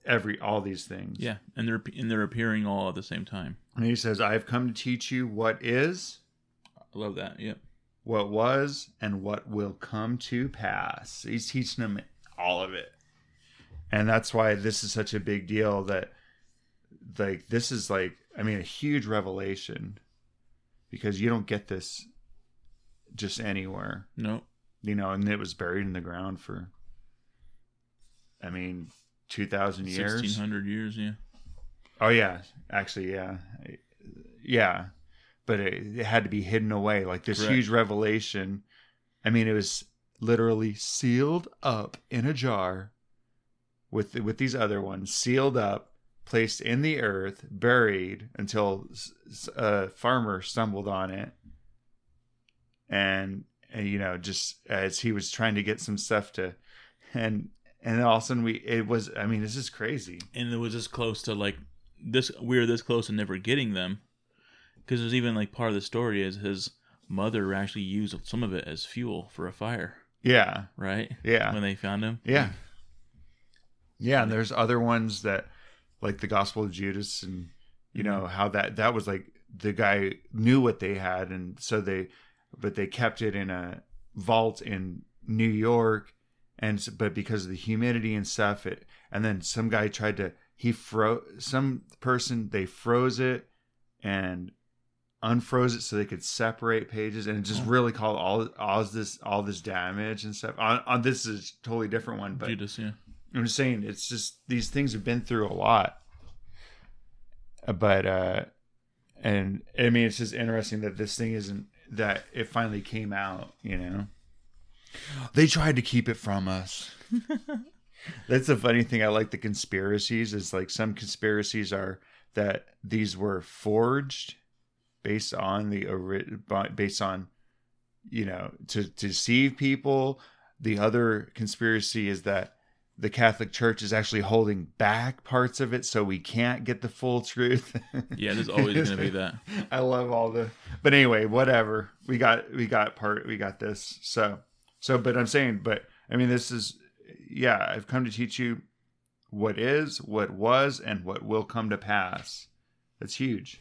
every all these things yeah, and they're and they're appearing all at the same time. and he says i have come to teach you what is I love that. Yep. what was and what will come to pass. He's teaching them all of it. And that's why this is such a big deal that like this is like I mean a huge revelation because you don't get this just anywhere, No. you know, and it was buried in the ground for I mean 2000 years. Sixteen hundred years. Yeah. Oh yeah, actually, yeah, yeah, but it, it had to be hidden away. Like this Correct. huge revelation. I mean, it was literally sealed up in a jar with with these other ones, sealed up, placed in the earth, buried until a farmer stumbled on it, and and you know just as he was trying to get some stuff to, and and all of a sudden we it was. I mean, this is crazy. and it was this close to like this we were this close to never getting them because there's even like part of the story is his mother actually used some of it as fuel for a fire Yeah, right yeah. when they found him Yeah. Yeah, and there's other ones that like the Gospel of Judas and you know mm-hmm. how that that was like the guy knew what they had and so they but they kept it in a vault in New York and but because of the humidity and stuff it and then some guy tried to he froze some person they froze it and unfroze it so they could separate pages and it just Oh. really caused all all this all this damage and stuff. On, on this is totally different one but Judas yeah I'm just saying it's just these things have been through a lot. But uh and i mean it's just interesting that this thing isn't that it finally came out you know? They tried to keep it from us. That's the funny thing. I like the conspiracies. Is like some conspiracies are that these were forged based on the based on you know to, to deceive people. The other conspiracy is that the catholic church is actually holding back parts of it so we can't get the full truth. Yeah, there's always going to be that. i love all the but anyway whatever. We got we got part we got this. So so but i'm saying but i mean this is yeah i've come to teach you what is what was and what will come to pass. That's huge.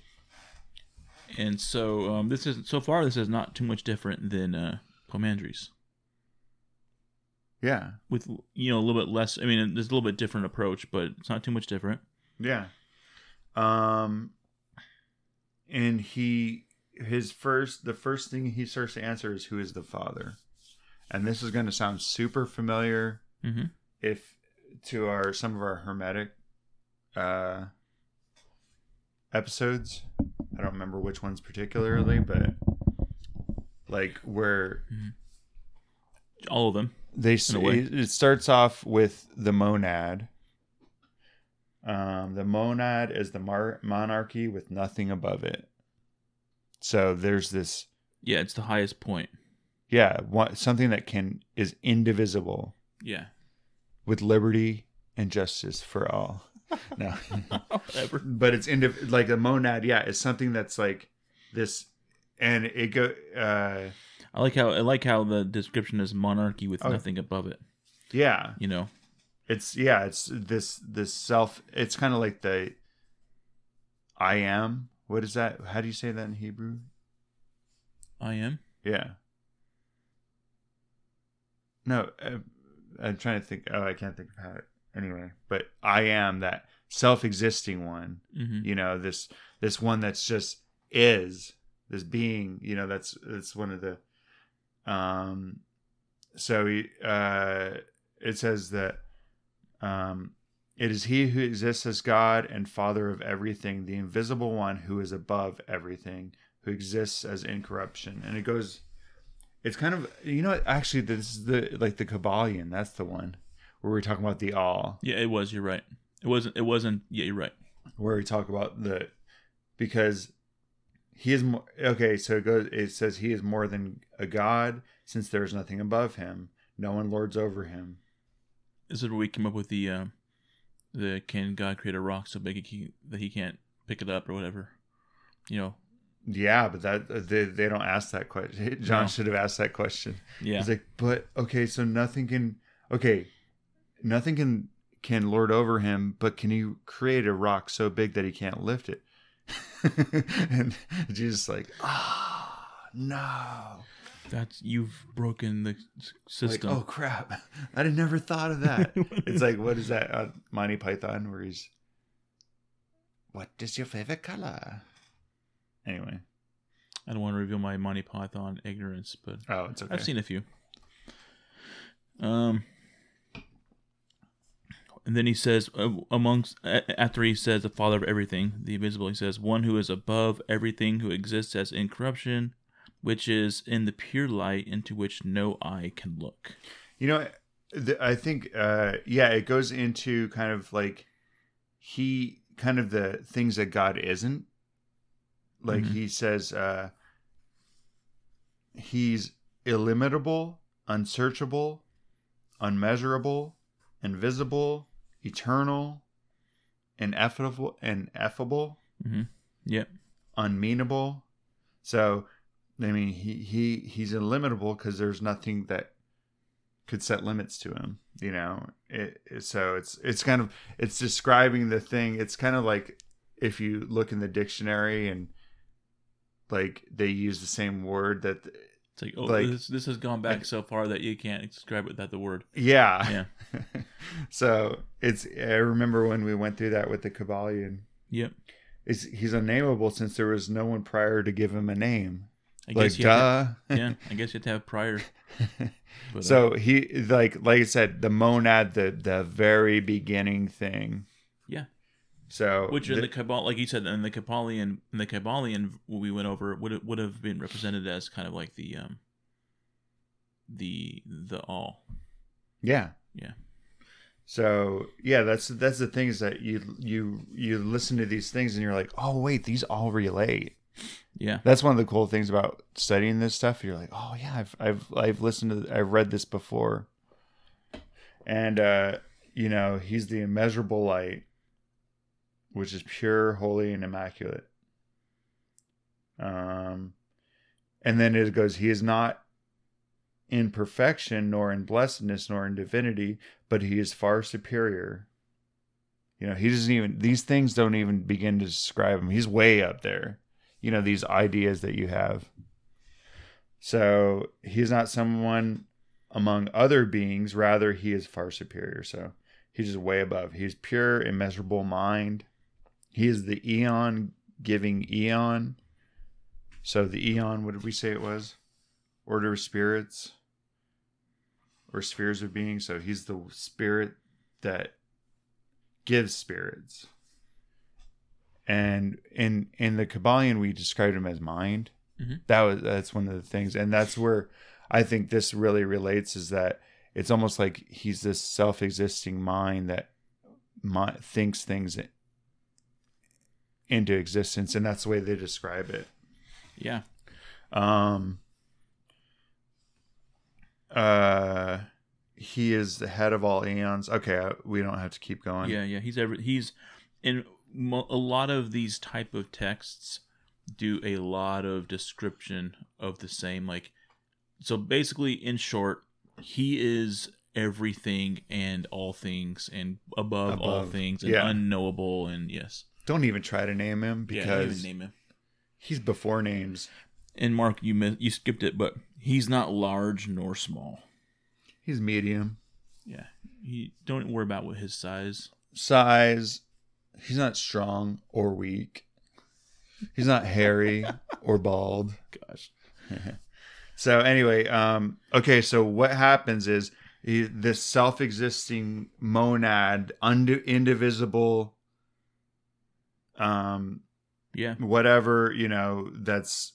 And so um, this is so far this is not too much different than uh, Poimandres. Yeah With you know a little bit less. I mean, there's a little bit different approach, but it's not too much different. Yeah. Um and he his first the first thing he starts to answer is who is the father. And this is going to sound super familiar Mm-hmm. if to our some of our hermetic uh episodes. I don't remember which ones particularly, but like where All of them. They it starts off with the monad um the monad is the mar- monarchy with nothing above it so there's this Yeah, it's the highest point. yeah one, something that can is indivisible Yeah. with liberty and justice for all no Whatever. but it's indiv- like a monad yeah it's something that's like this and it go uh I like how I like how the description is monarchy with Oh. nothing above it. yeah You know. it's yeah it's this this self it's kind of like the i am what is that how do you say that in hebrew I am. yeah no uh, i'm trying to think oh i can't think of how it anyway but i am that self-existing one Mm-hmm. you know this this one that's just is this being you know that's that's one of the um so he, uh it says that um it is he who exists as god and father of everything the invisible one who is above everything who exists as incorruption and it goes it's kind of you know actually this is the like the Kybalion that's the one where we're talking about the all Yeah, it was. You're right. It wasn't. It wasn't. Yeah, you're right. where we talk about the because he is more okay so it goes it says he is more than a god since there is nothing above him no one lords over him This is where we came up with the uh, the can God create a rock so big he that he can't pick it up or whatever. You know. yeah but that they, they don't ask that question john No. should have asked that question Yeah. he's like but okay so nothing can okay nothing can can lord over him but can he create a rock so big that he can't lift it and jesus like ah no. That's you've broken the s- like, system. oh crap. I had never thought of that. It's like what is that uh, monty python where he's what is your favorite color? Anyway. I don't want to reveal my Monty Python ignorance, but oh it's okay. I've seen a few. Um, and then he says, amongst after he says the Father of everything, the invisible, he says, one who is above everything, who exists as incorruption, which is in the pure light into which no eye can look. you know i think uh yeah it goes into kind of like he kind of the things that god isn't like Mhm. he says uh he's illimitable unsearchable unmeasurable invisible eternal ineffable ineffable mm-hmm. Yep. unmeanable. So i mean he he he's illimitable because there's nothing that could set limits to him you know? It, it- so it's it's kind of it's describing the thing. It's kind of like if you look in the dictionary and like they use the same word that It's like, oh, Like- this, this has gone back so far that you can't describe it without the word. yeah Yeah. so it's i remember when we went through that with the Kybalion Yep. it's, he's unnameable since there was no one prior to give him a name I like guess you duh to, yeah, I guess you have to have prior. But, uh, so he like like I said, the monad, the the very beginning thing. So Which in the- the Cabal, like you said, in the Kybalion, in the Kybalion, we went over would would have been represented as kind of like the um, the the all. yeah, Yeah. So yeah, that's that's the thing is that you you you listen to these things and you're like, oh wait, these all relate. Yeah. That's one of the cool things about studying this stuff. You're like, oh yeah, I've I've I've listened to I've read this before. And uh, you know, he's the immeasurable light, which is pure, holy, and immaculate. Um, and then it goes, he is not in perfection, nor in blessedness, nor in divinity, but he is far superior. You know, he doesn't even these things don't even begin to describe him. He's way up there. You know, these ideas that you have. So he's not someone among other beings, rather he is far superior. So he's just way above. He's pure, immeasurable mind. He is the eon giving eon. So the eon, what did we say it was? Order of spirits or spheres of being. So he's the spirit that gives spirits. And in in the Kybalion, we described him as mind. Mhm. That was that's one of the things, and that's where I think this really relates. Is that it's almost like he's this self-existing mind that thinks things into existence, and that's the way they describe it. Yeah. Um, uh, he is the head of all eons. Okay, uh, we don't have to keep going. Yeah. Yeah. He's every he's in mo- a lot of these type of texts do a lot of description of the same like so basically in short he is everything and all things and above, all things and Yeah. unknowable and yes Don't even try to name him yeah because name him he's before names. and mark you mi- you skipped it but he's not large nor small He's medium yeah he don't worry about what his size size. He's not strong or weak. He's not hairy or bald. gosh So anyway, um, okay. So what happens is he, this self-existing monad, undo, indivisible, um, yeah whatever you know, that's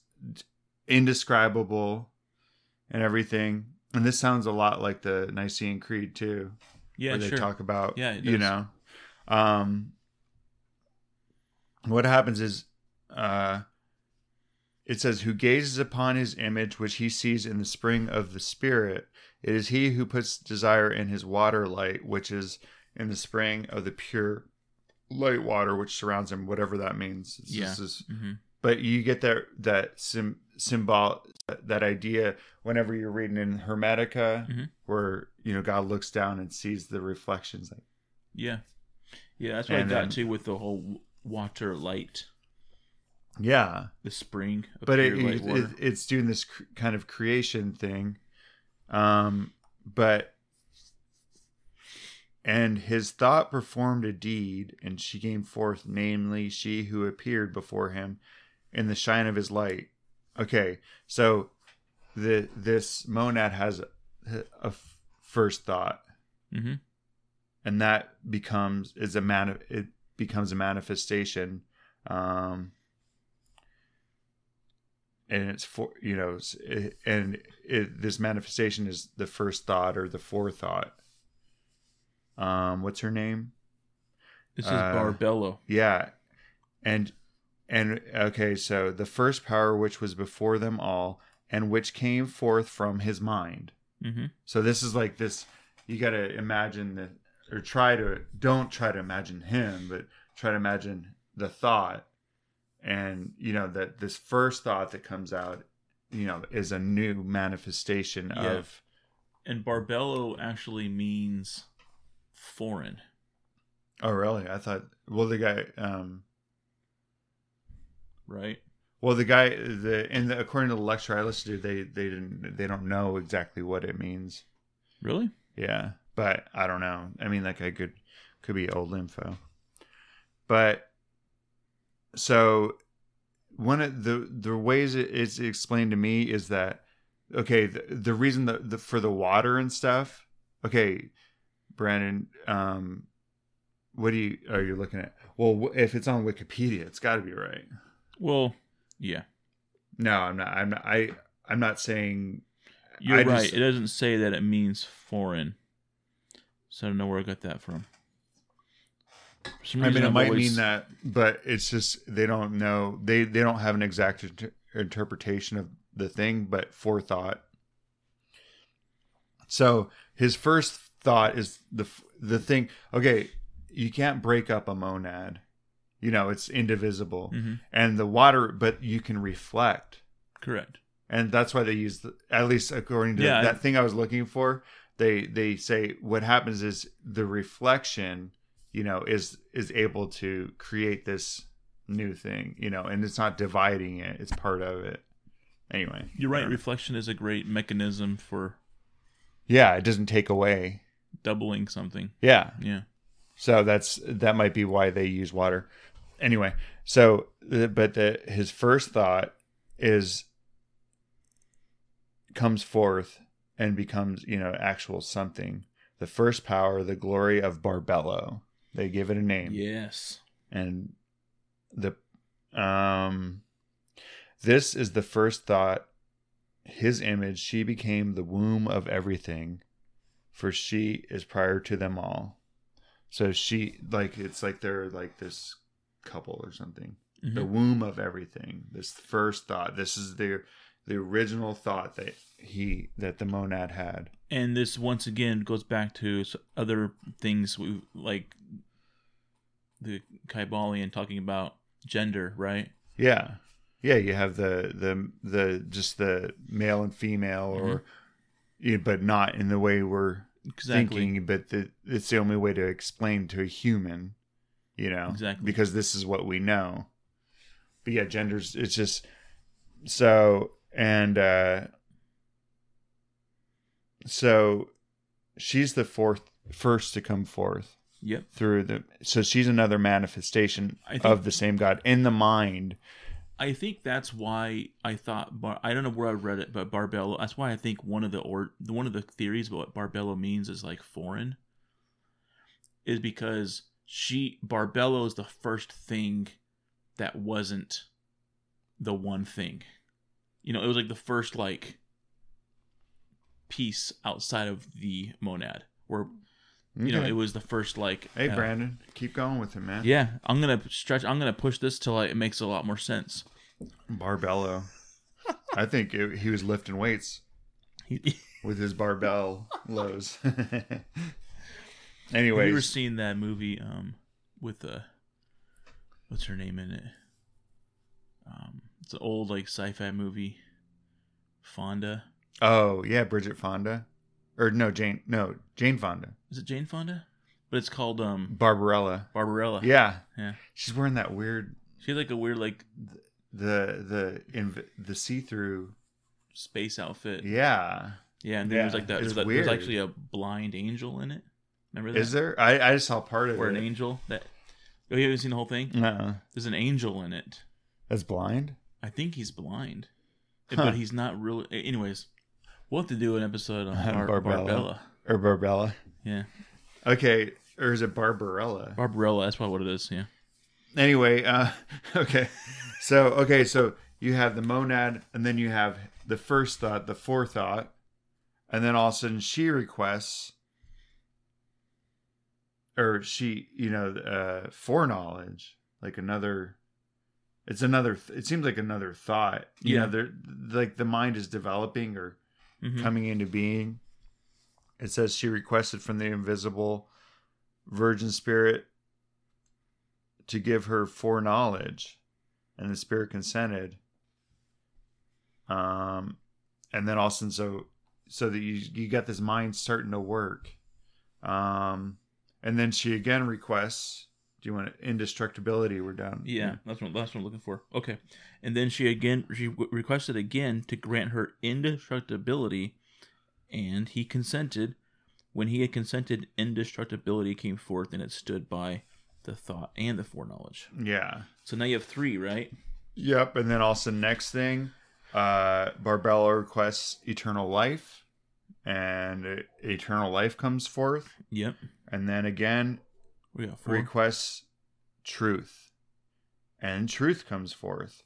indescribable, and everything. And this sounds a lot like the Nicene Creed too, yeah where they sure talk about, Yeah, it you know, um, what happens is, uh, it says, "Who gazes upon his image, which he sees in the spring of the Spirit? It is he who puts desire in his water light, which is in the spring of the pure light water, which surrounds him. Whatever that means. It's- Yeah. this is- hmm but you get that that sim, symbol that idea whenever you're reading in Hermetica, Mhm. where you know God looks down and sees the reflections. Like, Yeah, yeah. That's what And I got then- to with the whole water light, yeah, the spring. Of but it, it, it it's doing this cr- kind of creation thing um but and his thought performed a deed and she came forth namely she who appeared before him in the shine of his light. Okay so the this monad has a first thought. Mhm. and that becomes is a man it becomes a manifestation um and it's for you know it- and it, this manifestation is the first thought or the forethought um what's her name? This is uh, Barbello. yeah. And and okay so the first power which was before them all and which came forth from his mind. Hmm so this is like this you got to imagine the or try to don't try to imagine him but try to imagine the thought. And you know that this first thought that comes out you know is a new manifestation Yeah. of And Barbello actually means foreign. oh really i thought well the guy um Right? well the guy the in the according to the lecture i listened to they they didn't they don't know exactly what it means Really? Yeah, but I don't know. I mean, like I could could be old info. But so one of the the ways it is explained to me is that okay, the, the reason the, the for the water and stuff. Okay, Brandon, um, what do you are you looking at? Well, if it's on Wikipedia, it's got to be right. Well, yeah, No, I'm not. I'm not. I I'm not saying. you're I right. just- It doesn't say that it means foreign, so I don't know where I got that from. I mean, it I've might always- mean that, but it's just they don't know. They they don't have an exact inter- interpretation of the thing, but forethought. So his first thought is the the thing. Okay, you can't break up a monad. You know, it's indivisible, Mhm. and the water, but you can reflect. Correct. and that's why they use the, at least according to Yeah, I- that thing I was looking for. They they say what happens is the reflection, you know, is is able to create this new thing, you know, and it's not dividing it; it's part of it. Anyway, You're right. Reflection is a great mechanism for Yeah, it doesn't take away. Doubling something. Yeah, Yeah. so that's that might be why they use water. Anyway, so but the his first thought is comes forth and becomes you know actual something. The first power, the glory of Barbello. They give it a name, Yes. and the um, this is the first thought. His image, she became the womb of everything, for she is prior to them all. So she like it's like they're like this couple or something. Mhm. The womb of everything. This first thought. This is the the original thought that he that the monad had. and this once again goes back to other things we like the Kybalion talking about gender, right? Yeah. Yeah, you have the the the just the male and female or yeah, but not in the way we're Exactly. thinking, but the, it's the only way to explain to a human, you know, Exactly. because this is what we know. But yeah, genders, it's just so, and uh, so she's the fourth, first to come forth Yep. through the, so she's another manifestation think- of the same God in the mind. I think that's why I thought Bar- I don't know where I read it, but Barbello. That's why I think one of the or one of the theories about what Barbello means is like foreign, is because she Barbello is the first thing that wasn't the one thing. You know, it was like the first like piece outside of the monad, where you know Okay. it was the first like. Hey, uh, Brandon, keep going with it, man. Yeah, I'm gonna stretch. I'm gonna push this till I, it makes a lot more sense. Barbello. I think it, he was lifting weights He- with his barbell lows. Have you ever Anyways, seen that movie um with uh what's her name in it? Um it's an old like sci-fi movie. Fonda. oh yeah, Bridget Fonda, or no Jane, no Jane Fonda, Is it Jane Fonda? But it's called um Barbarella. Barbarella. Yeah, Yeah. she's wearing that weird She had like a weird like the the inv- the see through. space outfit. Yeah, Yeah, and then there's like that there's, there's actually a blind angel in it. Remember that? is there? I I just saw part of Or an angel that Oh, you haven't seen the whole thing? No, There's an angel in it. that's blind. I think he's blind. Huh. But he's not really anyways. We'll have to do an episode on Bar- Barbella. Barbella. Or Barbella. Yeah. Okay, or is it Barbarella? Barbarella, that's probably what it is, yeah. anyway uh okay so okay so you have the monad and then you have the first thought the forethought and then all of a sudden she requests or she you know uh foreknowledge like another it's another it seems like another thought you Yeah. know there like the mind is developing or Mhm. coming into being. It says she requested from the invisible virgin spirit to give her foreknowledge, and the spirit consented. Um, and then also so so that you you got this mind starting to work. Um, and then she again requests. Do you want indestructibility? We're down. Yeah, that's what that's what I'm looking for. Okay, and then she again she w- requested again to grant her indestructibility, and he consented. When he had consented, indestructibility came forth, and it stood by the thought and the foreknowledge. Yeah. So now you have three, right? Yep, and then also next thing, uh Barbella requests eternal life, and uh, eternal life comes forth, Yep. and then again, We got four. requests truth, and truth comes forth,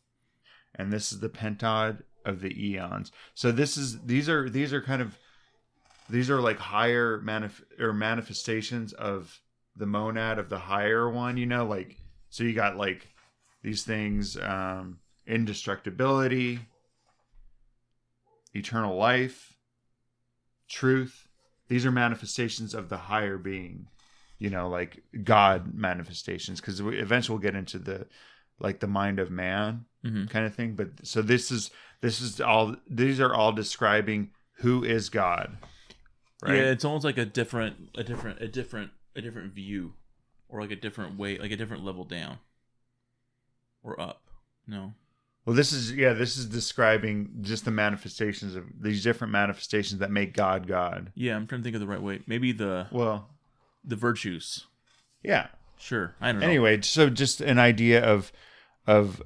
and this is the pentad of the eons. So this is these are these are kind of these are like higher manif- or manifestations of the monad of the higher one. You know, like so you got like these things, um, indestructibility, eternal life, truth. These are manifestations of the higher being you know like god manifestations because eventually we'll get into the like the mind of man hmm kind of thing but so this is this is all these are all describing who is god right Yeah, it's almost like a different, a different, a different, a different view, or like a different way, like a different level down, or up. No. well this is yeah this is describing just the manifestations of these different manifestations that make god god Yeah, I'm trying to think of the right way. Maybe the well the virtues. yeah Sure, I don't know. anyway so just an idea of of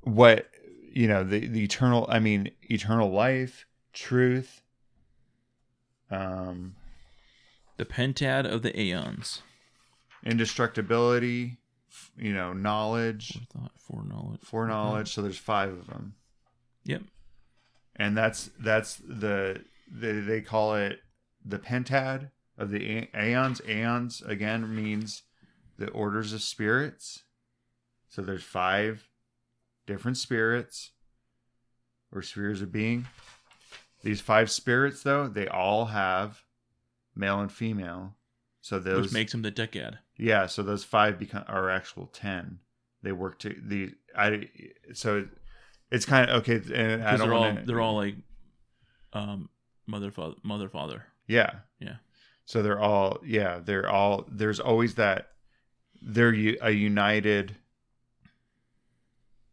what you know the the eternal i mean eternal life truth um the pentad of the aeons. indestructibility you know knowledge Thought foreknowledge. foreknowledge so there's five of them Yep. and that's that's the they, they call it the pentad of the aeons aeons again means the orders of spirits so there's five different spirits or spheres of being these five spirits though they all have male and female so those Which makes them the decad. yeah, so those five become are actual ten. They work to the I so it's kind of okay. And I Because don't they're all they're all like um mother father mother father. yeah Yeah. So they're all yeah they're all there's always that they're a united.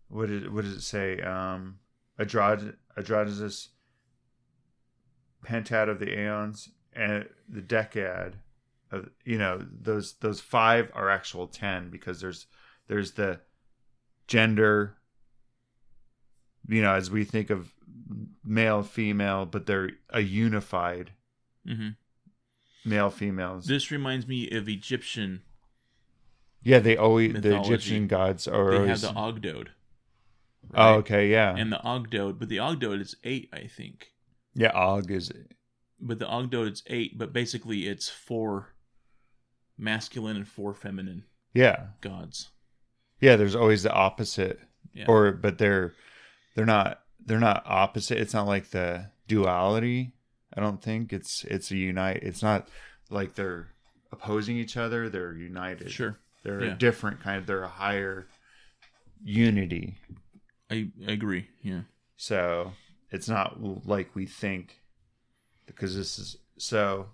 What did what does it say? Um, Adrad Adradasis, Pentad of the Aeons, and the Decad of you know those those five are actual ten because there's there's the gender. You know, as we think of male female, but they're a unified hmm male females. This reminds me of Egyptian. yeah, they always the. Egyptian gods are They always. have the Ogdoad. Oh, okay, yeah, And the Ogdoad, but the Ogdoad is eight, I think. yeah. Og is But the Ogdoad is eight, but basically it's four masculine and four feminine yeah, gods. yeah. There's always the opposite, Yeah. or but they're they're not they're not opposite. It's not like the duality. I don't think it's it's a unite. It's not like they're opposing each other. They're united. Sure. they're yeah. a different kind. Of, they're a higher unity. I, I agree. Yeah. So it's not like we think because this is so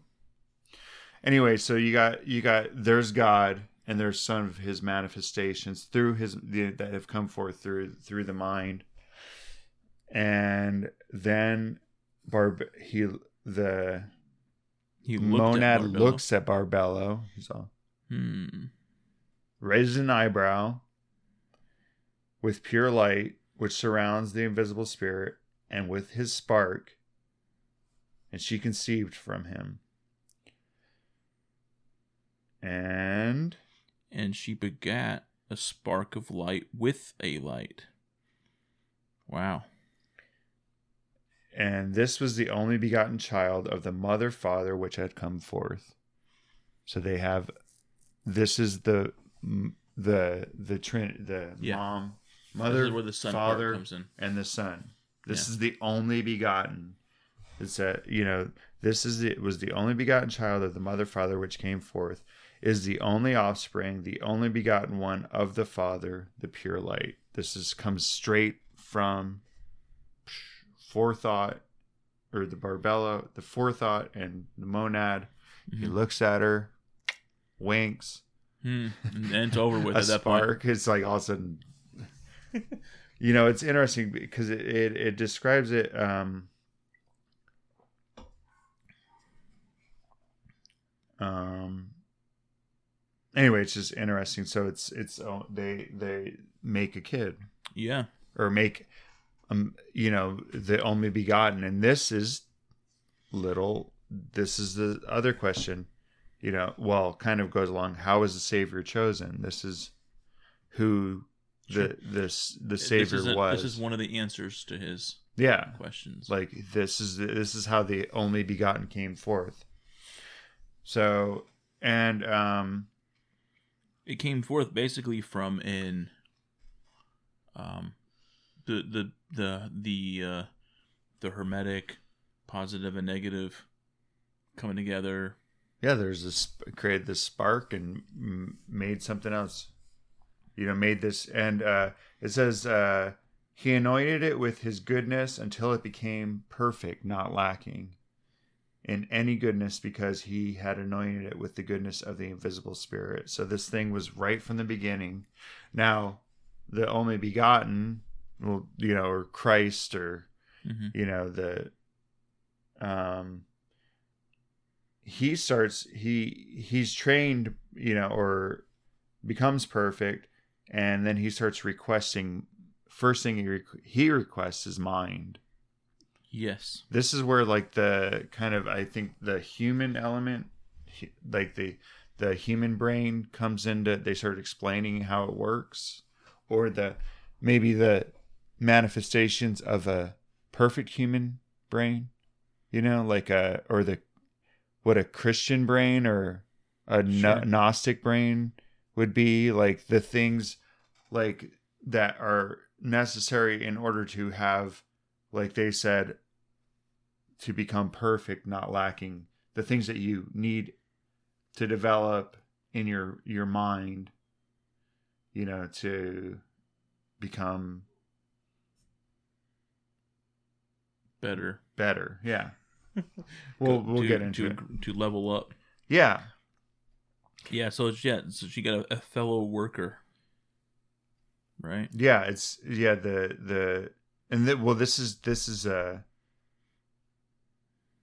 anyway, so you got you got there's God and there's some of his manifestations through his the, that have come forth through through the mind. And then Barb he the He monad at looks at Barbello. He's all Hmm. raises an eyebrow with pure light which surrounds the invisible spirit and with his spark and she conceived from him and And she begat a spark of light with a light. Wow. And this was the only begotten child of the mother father which had come forth so they have this is the the the trin the Yeah. mom mother where the son father comes in. and the son. This Yeah. is the only begotten. It's that you know this is the, it was the only begotten child of the mother father which came forth is the only offspring, the only begotten one of the Father, the pure light. This is comes straight from forethought or the Barbella, the forethought and the monad. He Mhm. looks at her, winks, Hmm. And it's over with a at that point. spark. It's like all of a sudden, you know, it's interesting because it, it, it describes it. Um, um, anyway, it's just interesting. So it's it's oh, they they make a kid Yeah. or make um you know the only begotten, and this is little. This is the other question: you know, well, kind of goes along. How is the Savior chosen? This is who the this the Savior this a- was. This is one of the answers to his yeah, questions. like this is this is how the only begotten came forth. So and um it came forth basically from in um the the the the uh the hermetic positive and negative coming together yeah, there's this created this spark and m- made something else. You know, made this and uh it says uh he anointed it with his goodness until it became perfect, not lacking in any goodness because he had anointed it with the goodness of the invisible spirit. So this thing was right from the beginning. Now, the only begotten, well, you know, or Christ or hmm you know the um he starts he he's trained you know or becomes perfect and then he starts requesting first thing he, requ- he requests is mind. Yes. This is where like the kind of i think the human element like the the human brain comes into they start explaining how it works or the maybe the manifestations of a perfect human brain you know like a or the what a christian brain or a Sure. gnostic brain would be like the things like that are necessary in order to have like they said to become perfect not lacking the things that you need to develop in your your mind you know to become better. Better yeah. We'll we'll to, get into to, it. to level up. Yeah. Yeah so it's yeah so she got a, a fellow worker. Right? Yeah it's yeah the the and the, well this is this is uh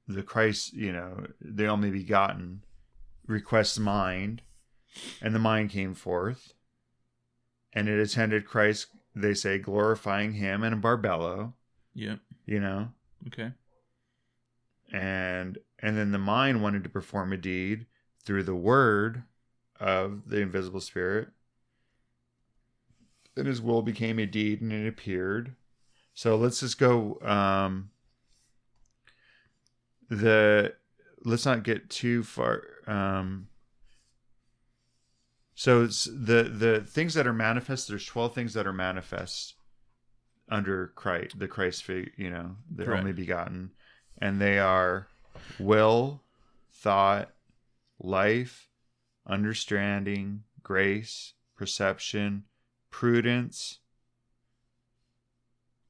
the christ you know the only begotten requests mind and the mind came forth and it attended christ they say glorifying him and barbello. Yep you know okay. And and then the mind wanted to perform a deed through the word of the invisible spirit. And his will became a deed and it appeared. So let's just go um the let's not get too far um so it's the the things that are manifest there's 12 things that are manifest under christ the christ fig you know the Correct. only begotten and they are will thought life understanding grace perception prudence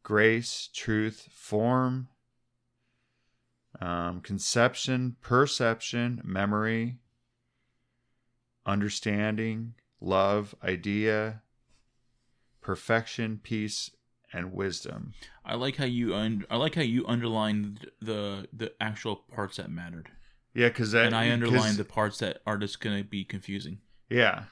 grace truth form um, conception perception memory understanding love idea perfection peace and wisdom i like how you un- i like how you underlined the the actual parts that mattered yeah because and i underlined the parts that are just gonna be confusing Yeah.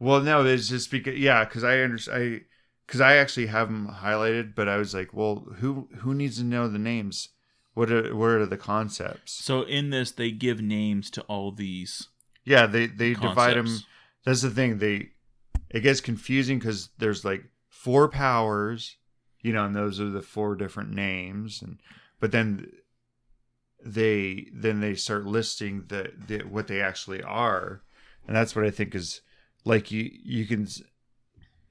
Well, no, it's just because yeah, because I understand. I because I actually have them highlighted, but I was like, well, who who needs to know the names? What are what are the concepts? so in this they give names to all these Yeah, they they divide them. That's the thing. They it gets confusing because there's like four powers, you know, and those are the four different names, and but then they then they start listing the, the what they actually are, and that's what I think is like you you can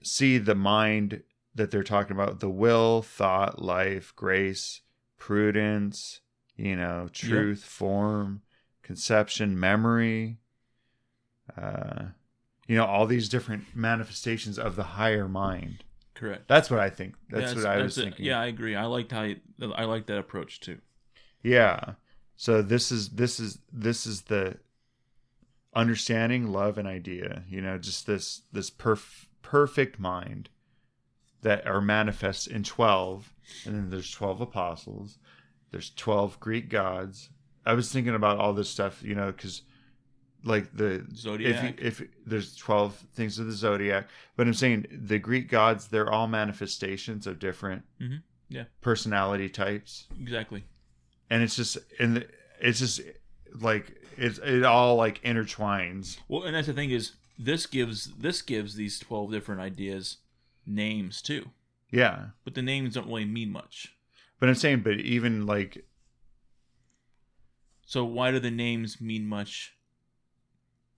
see the mind that they're talking about the will thought life grace prudence you know truth form conception memory uh you know all these different manifestations of the higher mind correct. That's what i think. That's Yeah, what i was thinking. Yeah i agree. I liked how you, i like that approach too. Yeah. So this is this is this is the understanding love and idea you know just this this perf- perfect mind that are manifest in 12 and then there's 12 apostles there's 12 greek gods. I was thinking about all this stuff you know because like the Zodiac. if, if there's 12 things of the zodiac but i'm saying the greek gods they're all manifestations of different Mhm. Yeah. personality types exactly and it's just and it's just like it's it all like intertwines. Well, and that's the thing is this gives this gives these twelve different ideas names too, Yeah, but the names don't really mean much. but I'm saying, but even like So why do the names mean much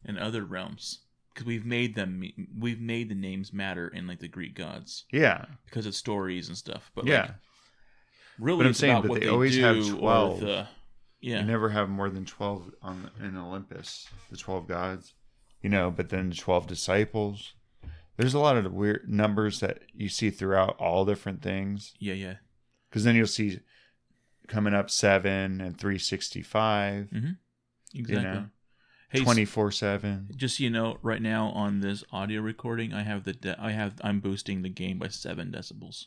in other realms? Because we've made them we've made the names matter in like the Greek gods yeah, because of stories and stuff. But yeah. like, really, But I'm saying, about but what they always do have 12. the- yeah, You never have more than twelve on in Olympus, the twelve gods. You know, but then the twelve disciples. There's a lot of weird numbers that you see throughout all different things. yeah, yeah. Because then you'll see coming up seven and three sixty five, mm-hmm. Exactly. know, hey, twenty four seven. just so you know, right now on this audio recording, I have the de- I have I'm boosting the game by seven decibels.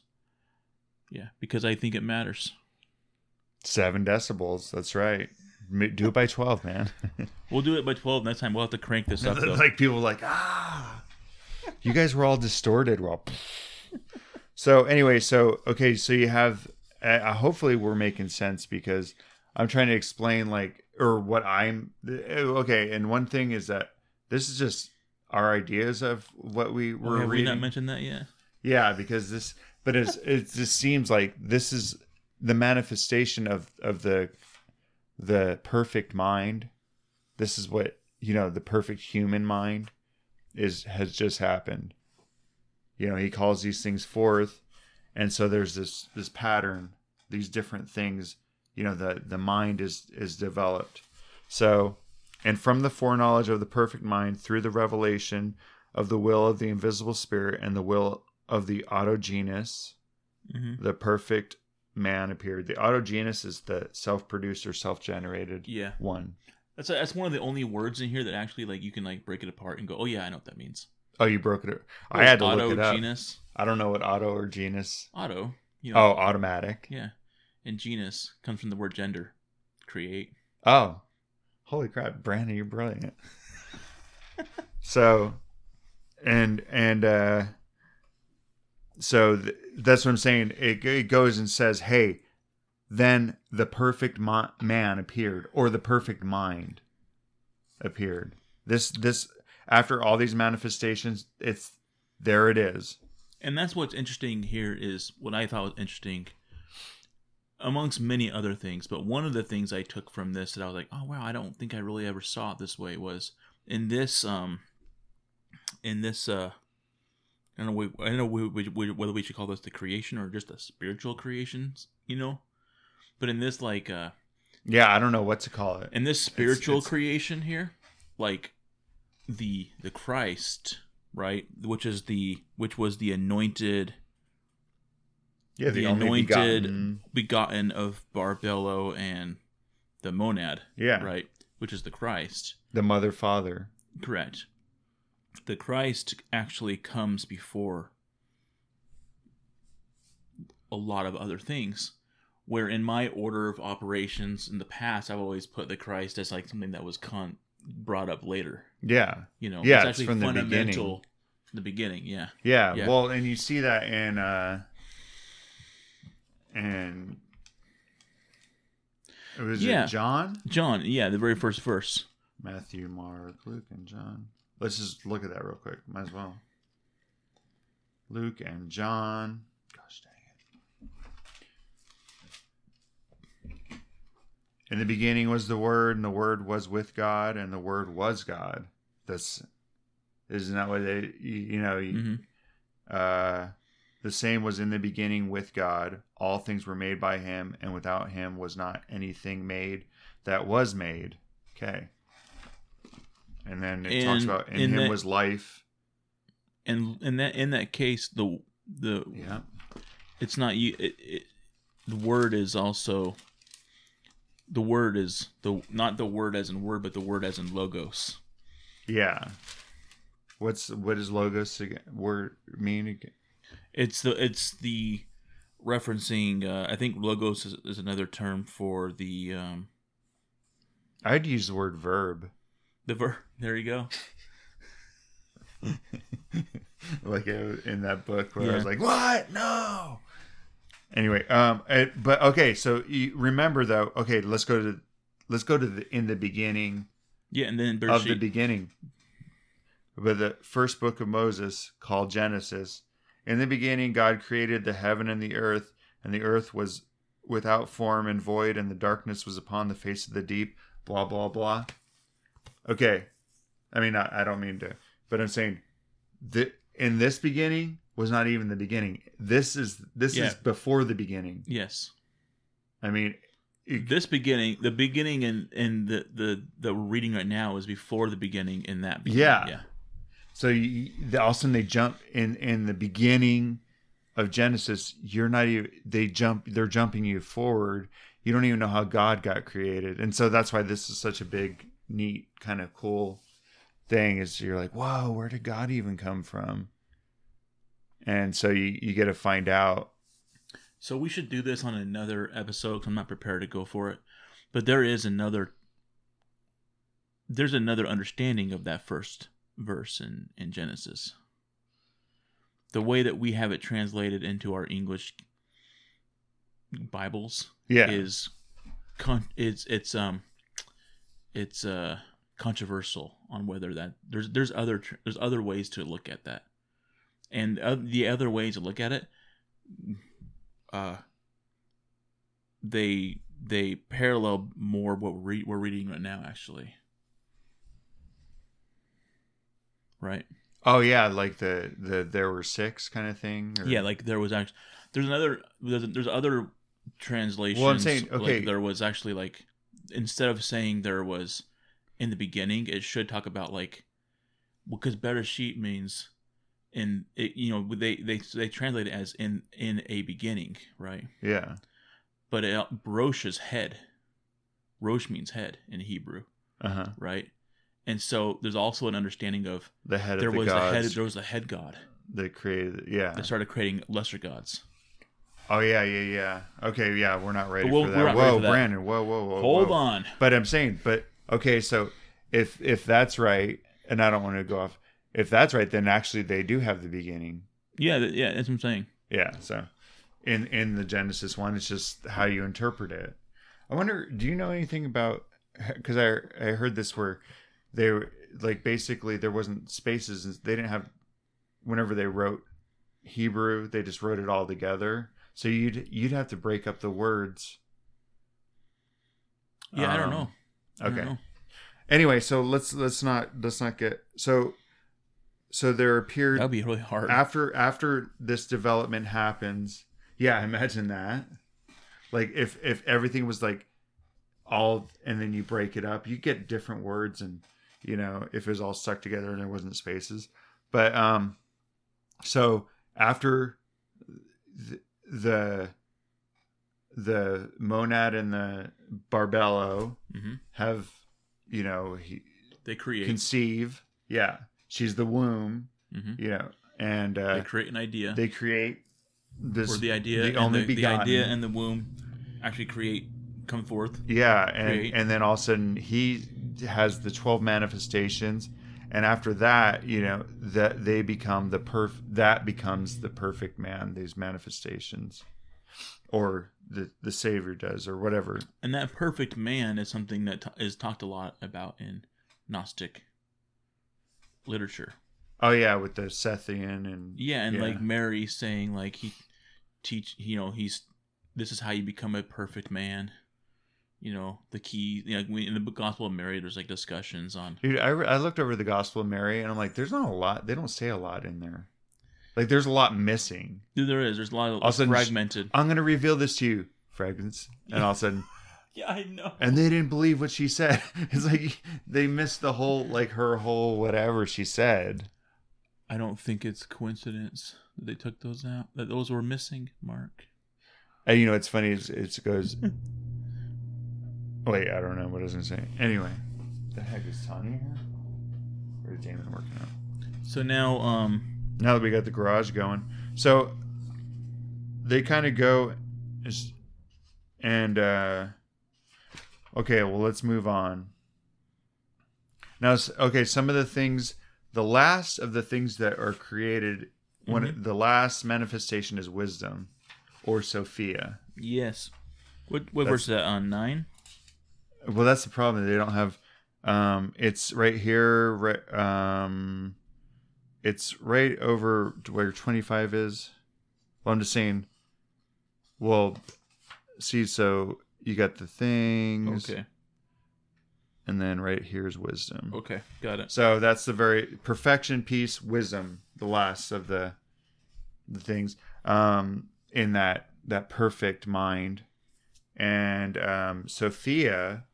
Yeah, because I think it matters. Seven decibels. That's right. Do it by twelve, man. We'll do it by twelve next time. We'll have to crank this up though. like people like ah. You guys were all distorted. Well, so anyway, so okay, so you have. Uh, hopefully, we're making sense because I'm trying to explain like or what I'm eh, okay. And one thing is that this is just our ideas of what we Oh, were have we not mentioned that yet? Yeah, because this, but it's, it just seems like this is the manifestation of of the the perfect mind. This is what you know, the perfect human mind is has just happened. You know, he calls these things forth, and so there's this this pattern, these different things. You know, the the mind is is developed. So, and from the foreknowledge of the perfect mind through the revelation of the will of the invisible spirit and the will of the autogenous, hmm the perfect man appeared. The autogenous is the self-produced or self-generated Yeah, one. that's that's one of the only words in here that actually like you can like break it apart and go, oh yeah, I know what that means. Oh, you broke it. I had to look it up. genus, I don't know what auto or genus. auto. You know, Oh, automatic. yeah, and genus comes from the word gender, create. Oh, holy crap, Brandon, you're brilliant. so, and and uh, so th- that's what I'm saying. It, it goes and says, "Hey, then the perfect mo- man appeared, or the perfect mind appeared." This this after all these manifestations, it's there. It is. And that's what's interesting here is what I thought was interesting amongst many other things, but one of the things I took from this that I was like, "Oh wow, I don't think I really ever saw it this way" was in this um in this uh I don't know I don't know whether we should call this the creation or just a spiritual creations, you know? But in this like uh Yeah, I don't know what to call it. in this spiritual it's- creation here like the the christ right which is the which was the anointed Yeah, the, only anointed begotten- begotten of barbello and the monad Yeah, right which is the christ the mother father. correct the christ actually comes before a lot of other things where in my order of operations in the past i've always put the christ as like something that was con- brought up later Yeah, you know Yeah, it's it's actually from the fundamental beginning. the beginning yeah Yeah, Yeah. well, and you see that in uh and it was Yeah. it John, john yeah the very first verse Matthew, Mark, Luke, and John. Let's just look at that real quick. Might as well. Luke and John. Gosh dang it. In the beginning was the Word, and the Word was with God, and the Word was God. That's isn't that what they you, you know you, hmm uh, the same was in the beginning with God. All things were made by him, and without him was not anything made that was made. Okay. And then it talks about in, in him that- was life. and in that in that case the the Yeah. it's not you it, it, the word is also the word is the not the word as in word but the word as in logos Yeah. What's what does logos again, word mean again? It's the it's the referencing uh, i think logos is, is another term for the um I'd use the word verb. the verb. there you go like in that book where I was like, "What? No." Anyway, um, it, but okay, so you remember though. Okay, let's go to let's go to the in the beginning Yeah, and then of the beginning. But the first book of Moses, called Genesis, in the beginning God created the heaven and the earth, and the earth was without form and void, and the darkness was upon the face of the deep. Blah blah blah. Okay, I mean I, I don't mean to, but I'm saying the in this beginning was not even the beginning. This is this Yeah. is before the beginning. yes. I mean, it- This beginning, the beginning in in the the that we're reading right now is before the beginning in that. Beginning. Yeah. Yeah. So you, all of a sudden they jump in in the beginning of Genesis. You're not even. They jump. They're jumping you forward. You don't even know how God got created, and so that's why this is such a big, neat, kind of cool thing. Is you're like, whoa, where did God even come from? And so you you get to find out. So we should do this on another episode. I'm not prepared to go for it, but there is another. There's another understanding of that first verse in in Genesis. The way that we have it translated into our English Bibles Yeah, is con- it's it's um it's uh controversial on whether that there's there's other tr- there's other ways to look at that. And uh, the other ways to look at it uh they they parallel more what we're, re- we're reading right now actually right Oh yeah, like the the there were six kind of thing. or- Yeah, like there was actually there's another there's, there's other translations. saying, okay. like there was actually like instead of saying there was in the beginning, it should talk about like well, because Bereshit means in it, you know they they they translate it as in in a beginning, right? yeah, But it, Rosh is head. Rosh means head in Hebrew, uh huh. right? And so there's also an understanding of The head there of the was a head there was a head god that created. Yeah. that started creating lesser gods. Oh yeah, yeah, yeah. Okay, yeah, we're not ready we'll- for that. Whoa, for that. Brandon. Whoa, whoa, whoa. Hold whoa. on. But I'm saying, but okay, so if if that's right, and I don't want to go off, if that's right, then actually they do have the beginning. Yeah, yeah, that's what I'm saying. Yeah. So in in the Genesis one, it's just how you interpret it. I wonder, do you know anything about? Because I I heard this where they were like basically there wasn't spaces. and They didn't have whenever they wrote Hebrew, they just wrote it all together. So you'd you'd have to break up the words. Yeah, I don't Um, know. I don't Okay. know. Anyway, so let's let's not let's not get so so there appeared That'd be really hard. after after this development happens yeah imagine that like if if everything was like all and then you break it up you get different words and you know if it was all stuck together and there wasn't spaces. But um so after the the, the monad and the barbello hmm have you know he They create. conceive. Yeah. She's the womb hmm you know, and uh, they create an idea, they create this or the idea, the only the, the idea and the womb actually create, come forth. yeah, and create. and then all of a sudden he has the twelve manifestations, and after that, you know, that they become the perf that becomes the perfect man. These manifestations, or the the Savior does, or whatever. And that perfect man is something that t- is talked a lot about in Gnostic literature. Oh yeah, with the Sethian and Yeah, and Yeah. like Mary saying like he teach, you know, he's this is how you become a perfect man. You know, the key. You know, in the Gospel of Mary, there's like discussions on. Dude, I, I looked over the Gospel of Mary and I'm like, there's not a lot. They don't say a lot in there. Like, there's a lot missing. Dude, there is. There's a lot of All sudden, fragmented. I'm gonna reveal this to you, fragments, and all of a sudden, Yeah, I know. and they didn't believe what she said. It's like they missed the whole, like her whole whatever she said. I don't think it's coincidence that they took those out. That those were missing, Mark. And you know, it's funny. It's, it goes. Wait, I don't know what I was gonna say. Anyway, the heck is Tanya here? Or is Damon working out? So now, um, Now that we got the garage going, so they kind of go, is- and uh, okay, well, let's move on. Now, okay, some of the things, the last of the things that are created, when the last manifestation is wisdom, or Sophia. yes. What what That's- verse is that on nine? Well, that's the problem. They don't have. Um, it's right here. Right. Um, it's right over to where twenty five is. Well, I'm just saying. Well, see, so you got the things, Okay. and then right here is wisdom. Okay. Got it. So that's the very perfection, peace, wisdom, the last of the the things um, in that that perfect mind. And um, Sophia,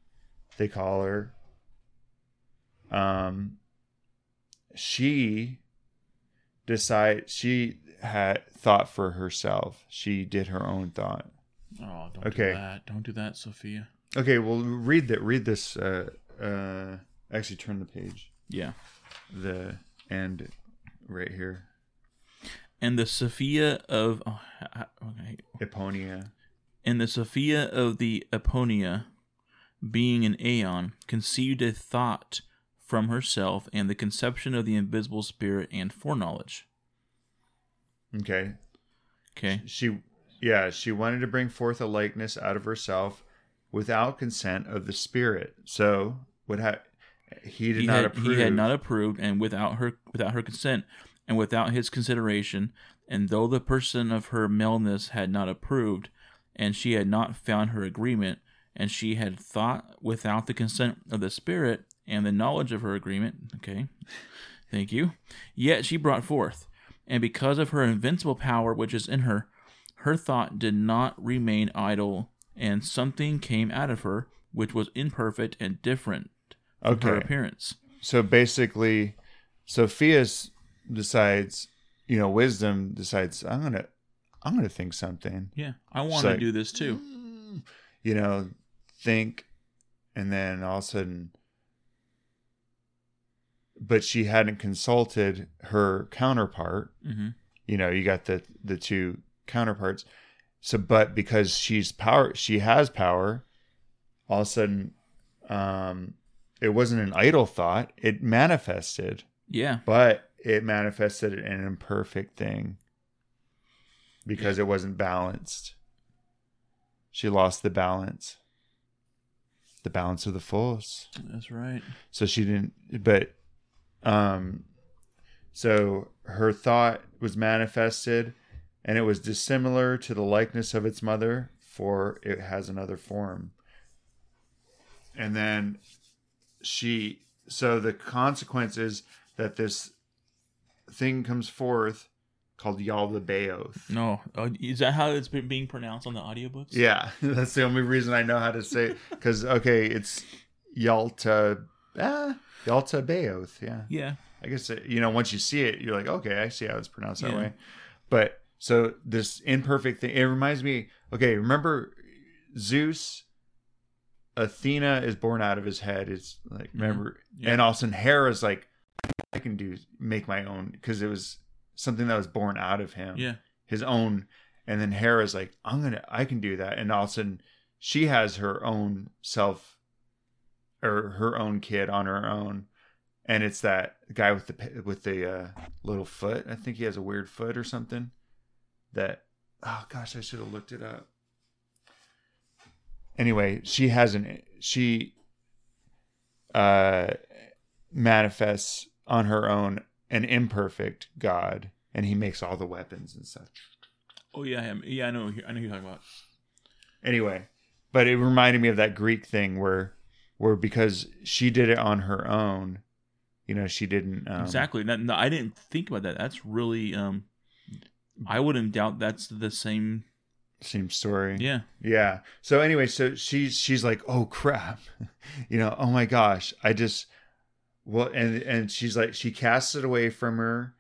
they call her. Um, she decide she had thought for herself. She did her own thought. Oh, don't Okay. do that. Don't do that, Sophia. Okay, well, read that. Read this. Uh, uh, actually, turn the page. Yeah. The end right here. And the Sophia of oh, okay. Epinoia. and the Sophia of the Epinoia, being an aeon, conceived a thought from herself and the conception of the invisible spirit and foreknowledge. Okay. Okay. She, yeah, she wanted to bring forth a likeness out of herself without consent of the spirit. So, what ha- he did he not had, approve. He had not approved, and without her without her consent, and without his consideration, and though the person of her maleness had not approved, and she had not found her agreement, and she had thought without the consent of the spirit and the knowledge of her agreement. Okay, thank you. Yet she brought forth, and because of her invincible power which is in her, her thought did not remain idle, and something came out of her which was imperfect and different from her Okay. appearance. So basically, Sophia's decides, you know, wisdom decides, I'm gonna, I'm gonna think something. Yeah, I want to do this too. Mm, you know, think, and then all of a sudden, but she hadn't consulted her counterpart. hmm you know you got the the two counterparts. So but because she's power she has power all of a sudden um it wasn't an idle thought. It manifested. Yeah, but it manifested an imperfect thing because it wasn't balanced. She lost the balance the balance of the force that's right. so she didn't but um so her thought was manifested and it was dissimilar to the likeness of its mother for it has another form and then she so the consequence is that this thing comes forth called Yaldabaoth. No, oh, is that how it's been being pronounced on the audiobooks? Yeah, that's the only reason I know how to say it. Because okay, it's Yalta, ah, Yalta Baoth. Yeah, Yeah. I guess it, you know once you see it, you're like, okay, I see how it's pronounced that Yeah. way. But so this imperfect thing, it reminds me. Okay, remember Zeus? Athena is born out of his head. It's like mm-hmm. remember, Yeah. and all of a sudden Hera's like, I can do make my own because it was something that was born out of him Yeah. his own and then Hera's like I'm gonna I can do that. And all of a sudden she has her own self or her own kid on her own. And it's that guy with the with the uh, little foot. I think he has a weird foot or something that oh gosh I should have looked it up. Anyway she has an she uh manifests on her own an imperfect god and he makes all the weapons and stuff Oh yeah, I am- yeah. I know. I know who you're talking about. anyway but it reminded me of that greek thing where where because she did it on her own you know she didn't um, exactly. That, no, I didn't think about that. That's really. um I wouldn't doubt that's the same. same story Yeah. yeah so anyway so she's she's like oh crap you know oh my gosh i just well and and she's like she casts it away from her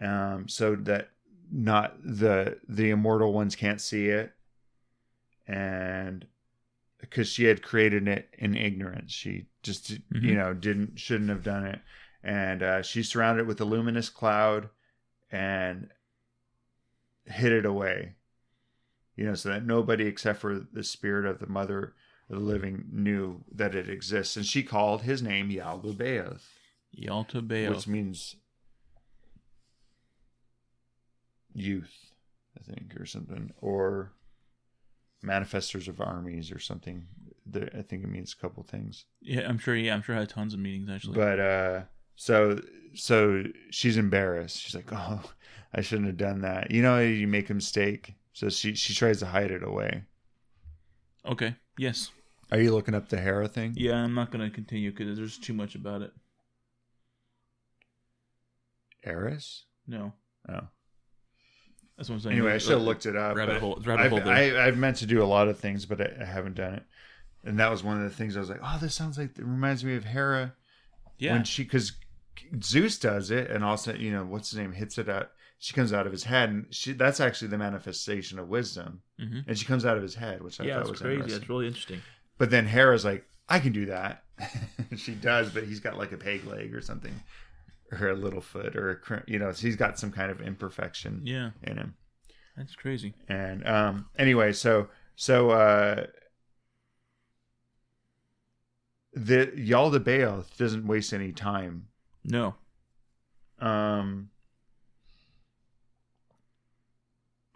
um so that not the the immortal ones can't see it. And because she had created it in ignorance. She just you Mhm. know didn't shouldn't have done it. And uh, she surrounded it with a luminous cloud and hid it away. You know so that nobody except for the spirit of the mother the living knew that it exists and she called his name Yaldabaoth Yalta Bayo. which means youth, I think, or something, or manifestors of armies or something. I think it means a couple things. Yeah, I'm sure. Yeah, I'm sure I had tons of meetings actually. But uh, so so she's embarrassed. She's like, "Oh, I shouldn't have done that." You know, you make a mistake, so she she tries to hide it away. okay. Yes. Are you looking up the Hera thing? Yeah, I'm not gonna continue because there's too much about it. Eris? No, Oh. that's what I'm saying. Anyway, I should have looked it up. rabbit hole- rabbit I've, hole. I, I've meant to do a lot of things, but I, I haven't done it. And that was one of the things I was like, "Oh, this sounds like it reminds me of Hera." Yeah. when she because Zeus does it, and also you know what's his name hits it out. She comes out of his head, and she that's actually the manifestation of wisdom, Mhm. and she comes out of his head, which I yeah, thought was crazy. interesting. That's really interesting. But then Hera's like, I can do that. she does, but he's got like a peg leg or something, or a little foot, or a cr- you know, he's got some kind of imperfection Yeah, in him. that's crazy. And um, anyway, so so uh, the Yalda Baoth doesn't waste any time No. um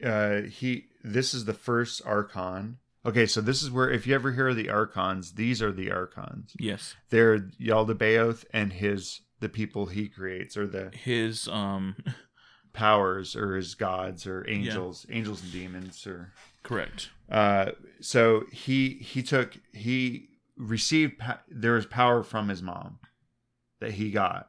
uh he this is the first archon okay so this is where if you ever hear of the archons these are the archons Yes. they're Yaldabaoth and his the people he creates or the His um. powers or his gods or angels angels and demons or Correct. uh so he he took he received pa- there was power from his mom that he got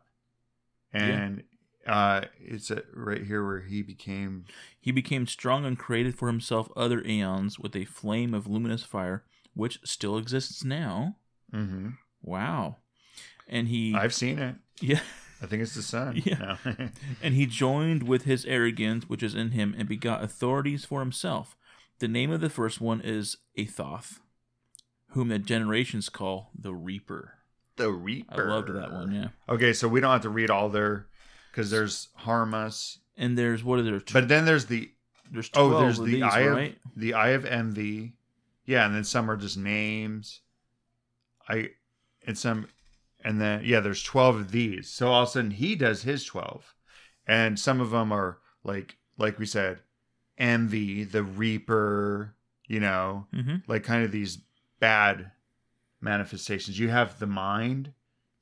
and uh it's a, right here where he became He became strong and created for himself other aeons with a flame of luminous fire, which still exists now. hmm Wow. And he i've seen it yeah. i think it's the sun Yeah. No. And he joined with his arrogance which is in him and begot authorities for himself. The name of the first one is Athoth, whom the generations call the Reaper. the Reaper. I loved that one, yeah. okay so we don't have to read all their because there's Harmas, And there's what are there? but then there's the there's 12 oh there's of the these, eye right? of the eye of envy yeah and then some are just names i and some and then yeah there's 12 of these so all of a sudden he does his 12 and some of them are like like we said envy the reaper you know Mm-hmm. like kind of these bad manifestations you have the mind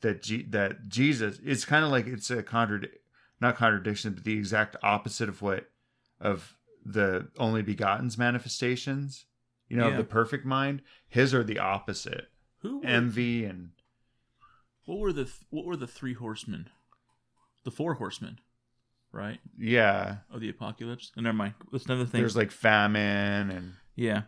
that G- that jesus it's kind of like it's a contradict not contradiction but the exact opposite of what of the only begotten's manifestations you know Yeah. of the perfect mind his are the opposite Who were, envy and what were the what were the three horsemen? The four horsemen, right? yeah Of the apocalypse. And never mind. That's another thing. there's like famine and Yeah.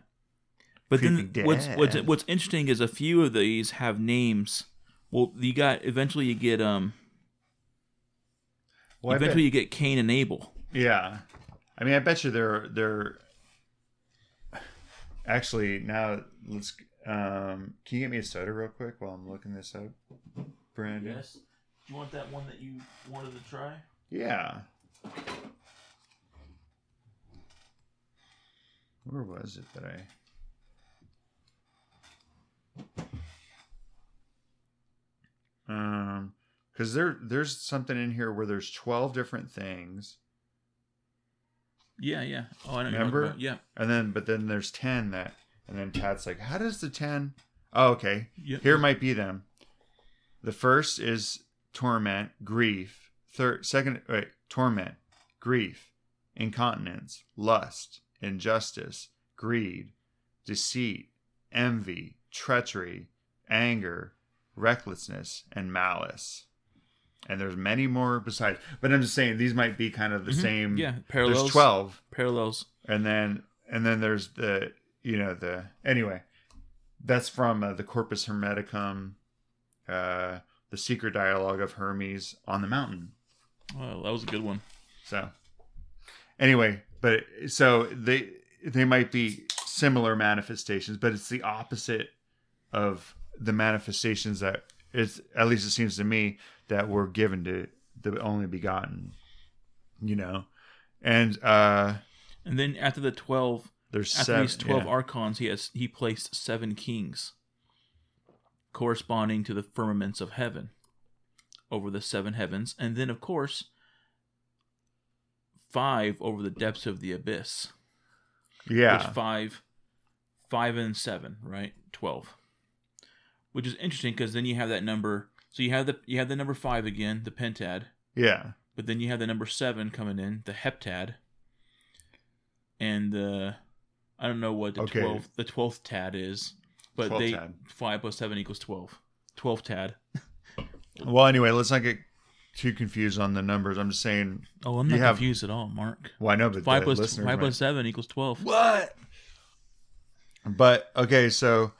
But then what's what's what's interesting is a few of these have names. Well, you got eventually you get um well, I bet- eventually you get Cain and Abel. Yeah, I mean, I bet you they're they're actually now. Let's. Um, can you get me a soda real quick while I'm looking this up, Brandon? Yes. Do you want that one that you wanted to try? Yeah. Where was it that I? Um, because there there's something in here where there's twelve different things. Yeah, yeah. Oh, I what Remember? Yeah. And then, but then there's 10 that, and then Tat's like, how does the 10? Oh, okay. Yeah. Here might be them. The first is torment, grief. Third, second, wait, torment, grief, incontinence, lust, injustice, greed, deceit, envy, treachery, anger, recklessness, and malice. And there's many more besides. But I'm just saying these might be kind of the Mhm. same. Yeah, parallels. There's 12 Parallels. and then and then there's the you know the anyway that's from uh, the corpus hermeticum uh the secret dialogue of hermes on the mountain Oh, that was a good one. so anyway but so they they might be similar manifestations but it's the opposite of the manifestations that it's at least it seems to me that were given to the only begotten you know and uh And then after the twelve, there's after seven, these twelve yeah. archons, he has he placed seven kings, corresponding to the firmaments of heaven, over the seven heavens, and then of course, five over the depths of the abyss. yeah Which five, five and seven, right? Twelve. which is interesting because then you have that number. So you have the you have the number five again, the pentad, Yeah. but then you have the number seven coming in, the heptad, and the I don't know what the Okay. twelfth the twelfth tad is, but 12 they tad. five plus seven equals twelve. Twelve tad. Well, anyway, let's not get too confused on the numbers. I'm just saying. Oh, I'm not have- confused at all, Mark. Well, I know, but Five the five plus seven equals twelve. What? But okay, so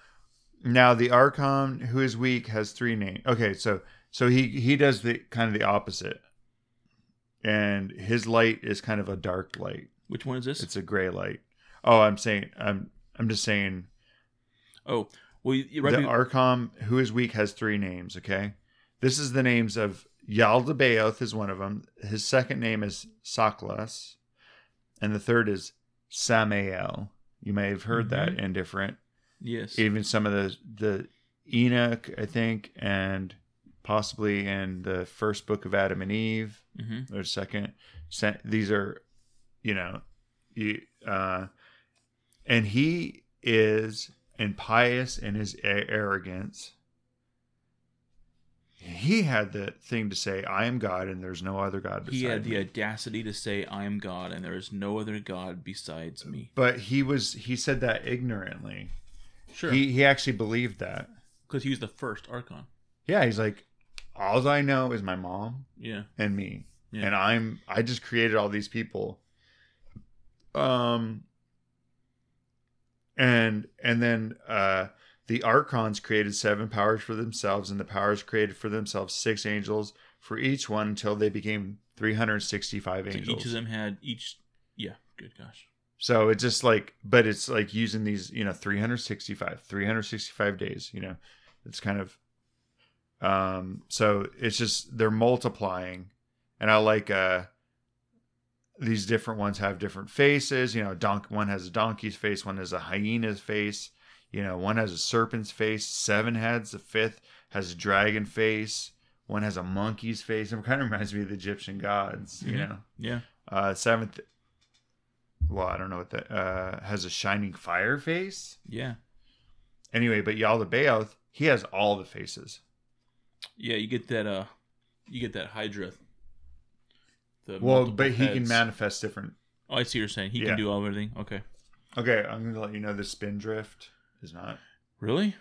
now the Archon who is weak has three names. Okay, so so he he does the kind of the opposite, and his light is kind of a dark light. Which one is this? It's a gray light. Oh, I'm saying I'm I'm just saying oh, well, you, right the be- Archon who is weak has three names. Okay, this is the names of Yaldabaoth is one of them. His second name is Saklas, and the third is Samael. You may have heard that mm-hmm. in different yes. even some of the the Enoch, I think, and possibly in the first book of Adam and Eve hmm or second. These are, you know, you, uh, and he is impious in his arrogance. He had the thing to say, "I am God, and there's no other God He had the me." audacity to say, "I am God, and there is no other God besides me." But he was he said that ignorantly. Sure, He he actually believed that. because he was the first Archon. Yeah, he's like, all I know is my mom Yeah, and me, Yeah. and I'm I just created all these people. Um, and and then uh, the archons created seven powers for themselves, and the powers created for themselves six angels for each one until they became three hundred sixty-five so angels. each of them had each. Yeah, good gosh. So it's just like, but it's like using these, you know, 365, 365 days, you know, it's kind of, um, so it's just, they're multiplying. And I like, uh, these different ones have different faces, you know, donk, one has a donkey's face, one has a hyena's face, you know, one has a serpent's face, seven heads, the fifth has a dragon face, one has a monkey's face. It kind of reminds me of the Egyptian gods, you Mhm. know, Yeah, uh, seventh. Well, I don't know what that uh, has a shining fire face. yeah, Anyway, but Yaldabaoth, he has all the faces. yeah. You get that. Uh, you get that Hydra. The Well, but he can manifest different. Oh, I see. What you're saying he Yeah. can do everything. Okay, Okay, I'm gonna let you know the Spindrift is not. really?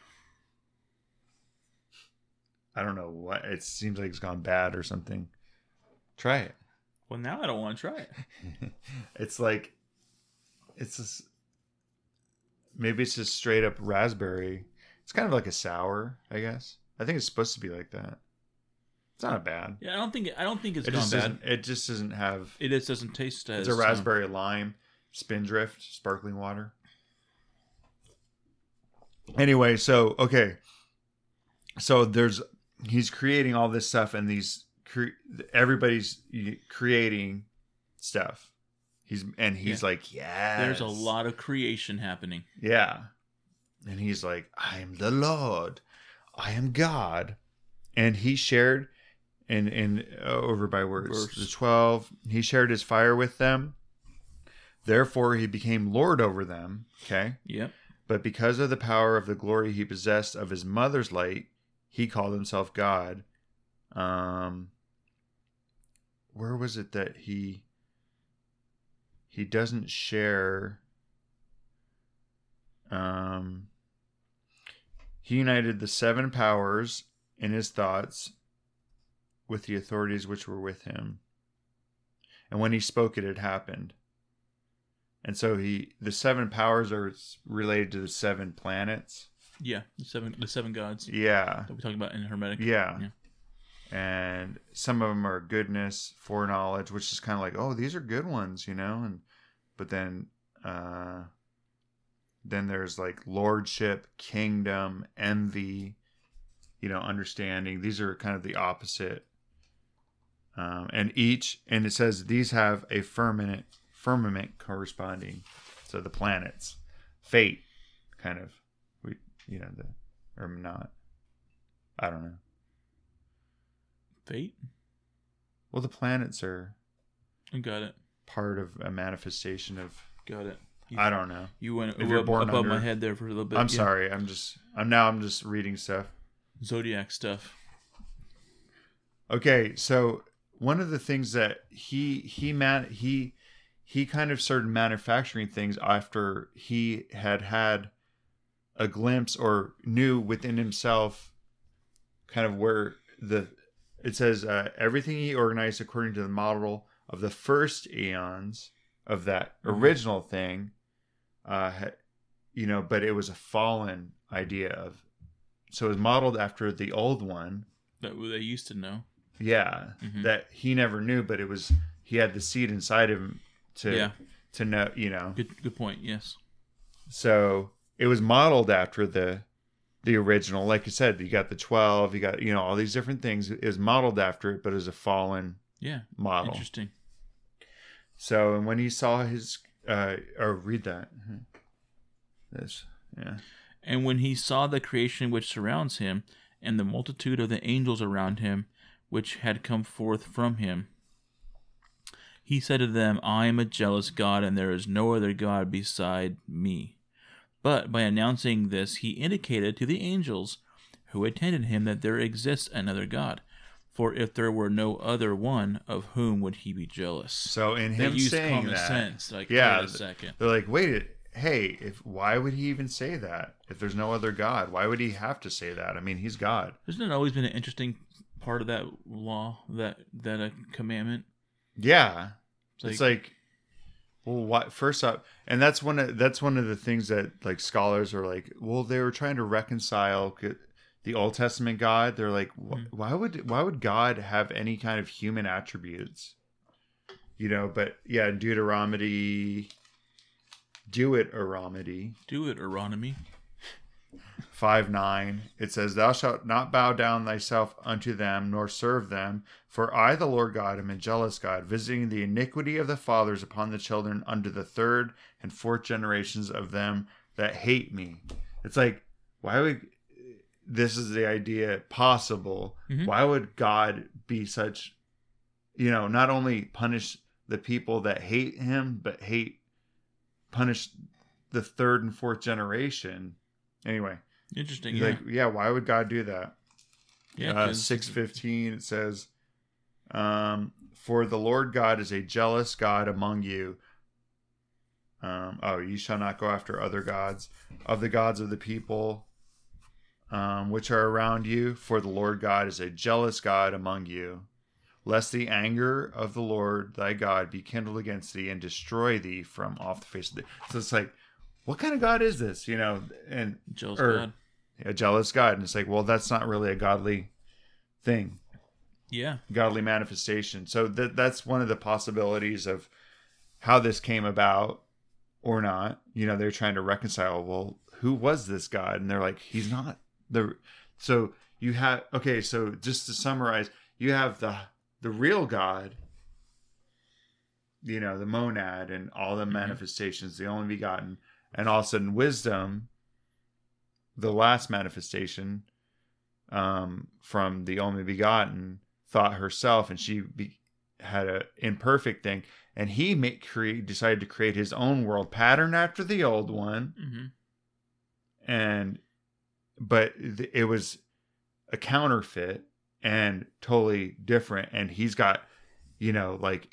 I don't know what. It seems like it's gone bad or something. Try it. Well, now I don't want to try it. it's like, it's just maybe it's just straight up raspberry. It's kind of like a sour, I guess. I think it's supposed to be like that. It's not bad. Yeah, I don't think. I don't think it's it gone bad. It just doesn't have. It just doesn't taste as. It's a um, raspberry lime spindrift sparkling water. Anyway, so okay, so there's he's creating all this stuff, and these cre- everybody's creating stuff. He's and he's Yeah. like, yeah, There's a lot of creation happening. yeah, and he's like, I am the Lord, I am God, and he shared and and uh, over by words Verse. the twelve. He shared his fire with them. Therefore, he became Lord over them. Okay. Yep. But because of the power of the glory he possessed of his mother's light, he called himself God. Um, where was it that he he doesn't share? Um, he united the seven powers in his thoughts with the authorities which were with him, and when he spoke, it had happened. And so he, the seven powers are related to the seven planets. Yeah. The seven. The seven gods Yeah, that we talked about in Hermetic. yeah. Yeah. And some of them are goodness, foreknowledge, which is kind of like, oh, these are good ones, you know. And but then, uh, then there's like lordship, kingdom, envy, you know, understanding. These are kind of the opposite. Um, and each, and it says these have a firmament, firmament corresponding. So the planets, fate, kind of, we, you know, the or not. I don't know. Fate. Well, the planets are I got it. part of a manifestation of. Got it. You, I don't know. you went If above, born above my head there for a little bit. I'm yeah. sorry. I'm just. I'm now. I'm just reading stuff. Zodiac stuff. Okay, so one of the things that he he man he he kind of started manufacturing things after he had had a glimpse or knew within himself kind of where the it says uh, everything he organized according to the model of the first eons of that original thing uh you know but it was a fallen idea of so it was modeled after the old one That they used to know. yeah Mhm. that he never knew but it was he had the seed inside of him to Yeah. to know you know Good good point. Yes. so it was modeled after the the original like you said you got the 12 you got you know all these different things is modeled after it but was a fallen Yeah. model Interesting. so and when he saw his uh or read that this yeah And when he saw the creation which surrounds him, and the multitude of the angels around him, which had come forth from him, he said to them, I am a jealous God, and there is no other God beside me. But by announcing this, he indicated to the angels who attended him that there exists another God. For if there were no other one, of whom would he be jealous? so in They him used saying common that sense. Like, Yeah, wait a second. they're like wait hey if why would he even say that if there's no other god why would he have to say that i mean he's god Isn't it always been an interesting part of that law, that that uh, commandment? yeah It's it's like well what first up and that's one of that's one of the things that like scholars are like well they were trying to reconcile the old testament god they're like Mhm. why would why would god have any kind of human attributes you know but yeah deuteronomy do it aronomy Do it, Aronomy. 5 9 it says thou shalt not bow down thyself unto them nor serve them for i the lord god am a jealous god visiting the iniquity of the fathers upon the children unto the third and fourth generations of them that hate me. It's like why would this is the idea possible. Mhm. why would god be such you know not only punish the people that hate him but hate punish the third and fourth generation? Anyway Interesting. Yeah. like, yeah, why would God do that? yeah. uh, six fifteen. It says, um, "For the Lord God is a jealous God among you." Um, oh, you shall not go after other gods of the gods of the people, um, which are around you. For the Lord God is a jealous God among you, lest the anger of the Lord thy God be kindled against thee and destroy thee from off the face of the. So it's like, what kind of God is this? You know, and jealous or- God. A jealous God. And it's like, well, that's not really a godly thing, Yeah. godly manifestation. So that that's one of the possibilities of how this came about or not. You know, they're trying to reconcile, well, who was this God? And they're like, he's not the so you have okay, so just to summarize, you have the the real God, you know, the monad and all the mm-hmm. manifestations, the only begotten, and all of a sudden wisdom, the last manifestation um, from the only begotten, thought herself, and she be, had a imperfect thing, and he make create decided to create his own world pattern after the old one, hmm and but th- it was a counterfeit and totally different, and he's got you know like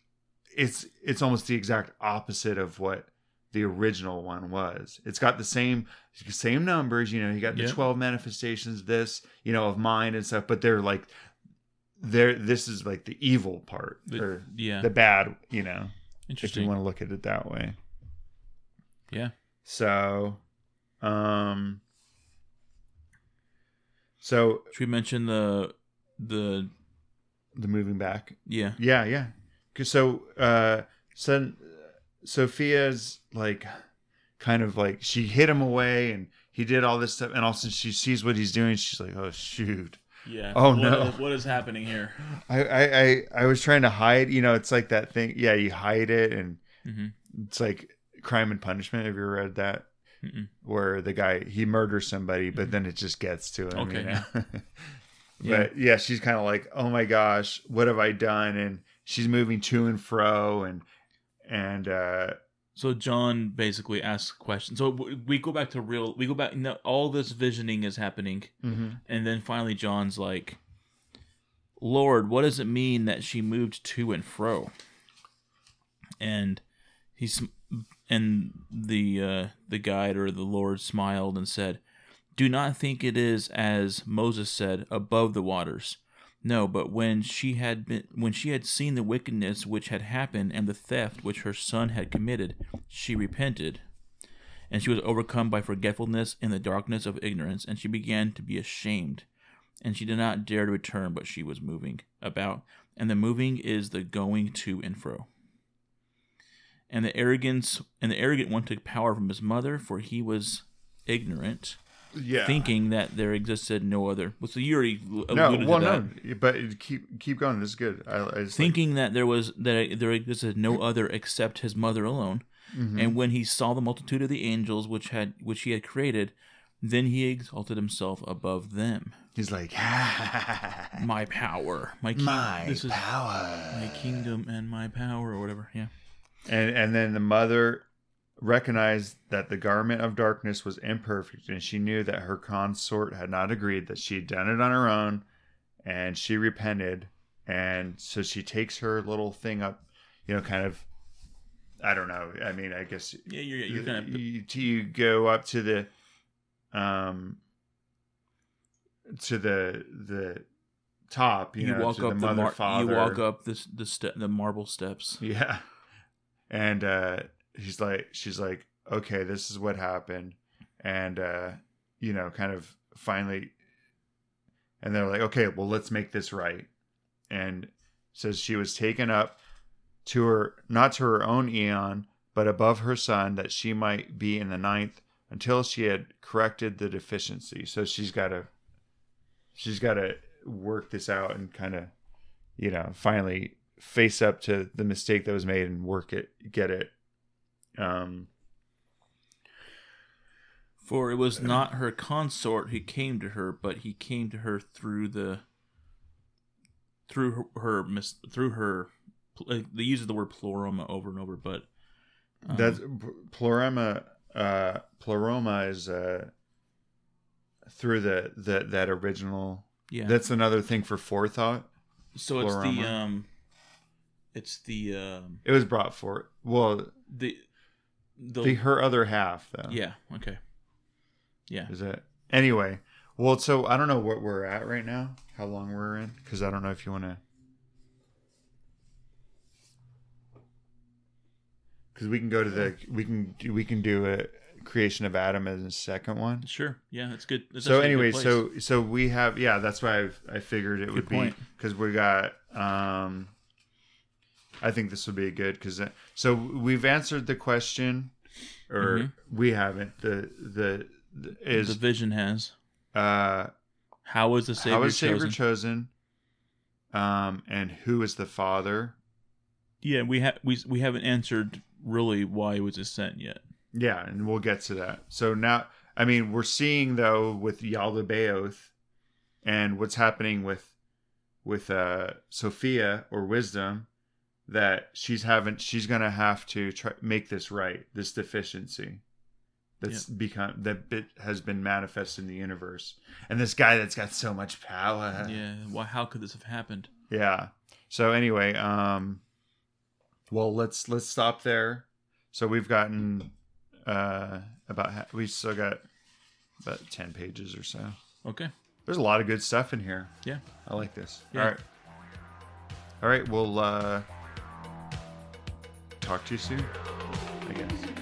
it's it's almost the exact opposite of what the original one was. It's got the same same numbers, you know, you got the Yeah. 12 manifestations this, you know, of mind and stuff, but they're like they're this is like the evil part The- or Yeah. the bad, you know, if you want to look at it that way. Yeah. So um so Should we mention the the the moving back yeah Yeah, yeah. 'Cause so uh so Sophia's like kind of like she hid him away and he did all this stuff and also she sees what he's doing, she's like, Oh shoot. yeah? Oh, What no. what is happening here? I, I, I, I was trying to hide, you know, it's like that thing yeah, you hide it and hmm it's like crime and punishment. Have you read that? Mm-mm. Where the guy he murders somebody, but then it just gets to him. Okay, you know? Yeah. but yeah, she's kind of like, oh my gosh, what have I done? And she's moving to and fro, and and uh, So John basically asks questions. So we go back to real. We go back. No, all this visioning is happening, Mm-hmm. and then finally John's like, "Lord, what does it mean that she moved to and fro?" And he's and the uh, the guide or the Lord smiled and said, "Do not think it is as Moses said, above the waters." No, but when she had been when she had seen the wickedness which had happened and the theft which her son had committed, she repented. And she was overcome by forgetfulness in the darkness of ignorance, and she began to be ashamed. And she did not dare to return, but she was moving about. And the moving is the going to and fro. And the arrogance and the arrogant one took power from his mother, for he was ignorant, Yeah. thinking that there existed no other. Well, so you already no, alluded well, to that. no, but keep keep going. This is good. I, I just like- thinking that there was that there existed no other except his mother alone. Mm-hmm. And when he saw the multitude of the angels which had which he had created, then he exalted himself above them. he's like, My power, my my this is power. my kingdom and my power, or whatever. Yeah, And and then the mother recognized that the garment of darkness was imperfect, and she knew that her consort had not agreed, that she had done it on her own, and she repented. And so she takes her little thing up, you know, kind of. I don't know. I mean, I guess yeah. You're you're kind of you, you go up to the, um, to the the top. You, you, know, walk to up the the, mother mar- father. you walk up this the ste- the marble steps. Yeah. And uh he's like she's like, "Okay, this is what happened." And uh you know, kind of finally and they're like, "Okay, well, let's make this right." And says she was taken up to her not to her own eon, but above her son that she might be in the ninth until she had corrected the deficiency. So she's got to she's got to work this out and kind of you know, finally face up to the mistake that was made and work it, get it. Um, For it was not her consort who came to her, but he came to her through the through her, her mis- through her. Like, they use the word pleroma over and over, but um, that's plurima. Uh, pleroma is uh, through the, the that original. yeah. That's another thing for forethought. so it's the um, it's the um It was brought for well the the, the her other half though. yeah okay yeah Is it anyway? Well, so I don't know what we're at right now. How long we're in? Because I don't know if you want to. Because we can go to the we can do we can do a creation of Adam as a second one. sure yeah that's good that's so good anyway, so so we have yeah. That's why I've, I figured it would point. be because we got. um I think this would be good because so we've answered the question, or Mhm. we haven't. The the, the is the vision has uh how was the savior how is Savior chosen chosen? Um, and who is the Father? yeah we have we we haven't answered really why he was a sent yet Yeah, and we'll get to that. So now, I mean, we're seeing though with Yaldabaoth and what's happening with with uh Sophia or Wisdom that she's having she's gonna have to try make this right this deficiency that's become that bit has been manifest in the universe and this guy that's got so much power yeah why how could this have happened Yeah. So anyway, um well, let's let's stop there. So we've gotten uh about ha- we still got about 10 pages or so. okay There's a lot of good stuff in here. yeah I like this. Yeah. All right. All right, we'll uh talk to you soon, I guess.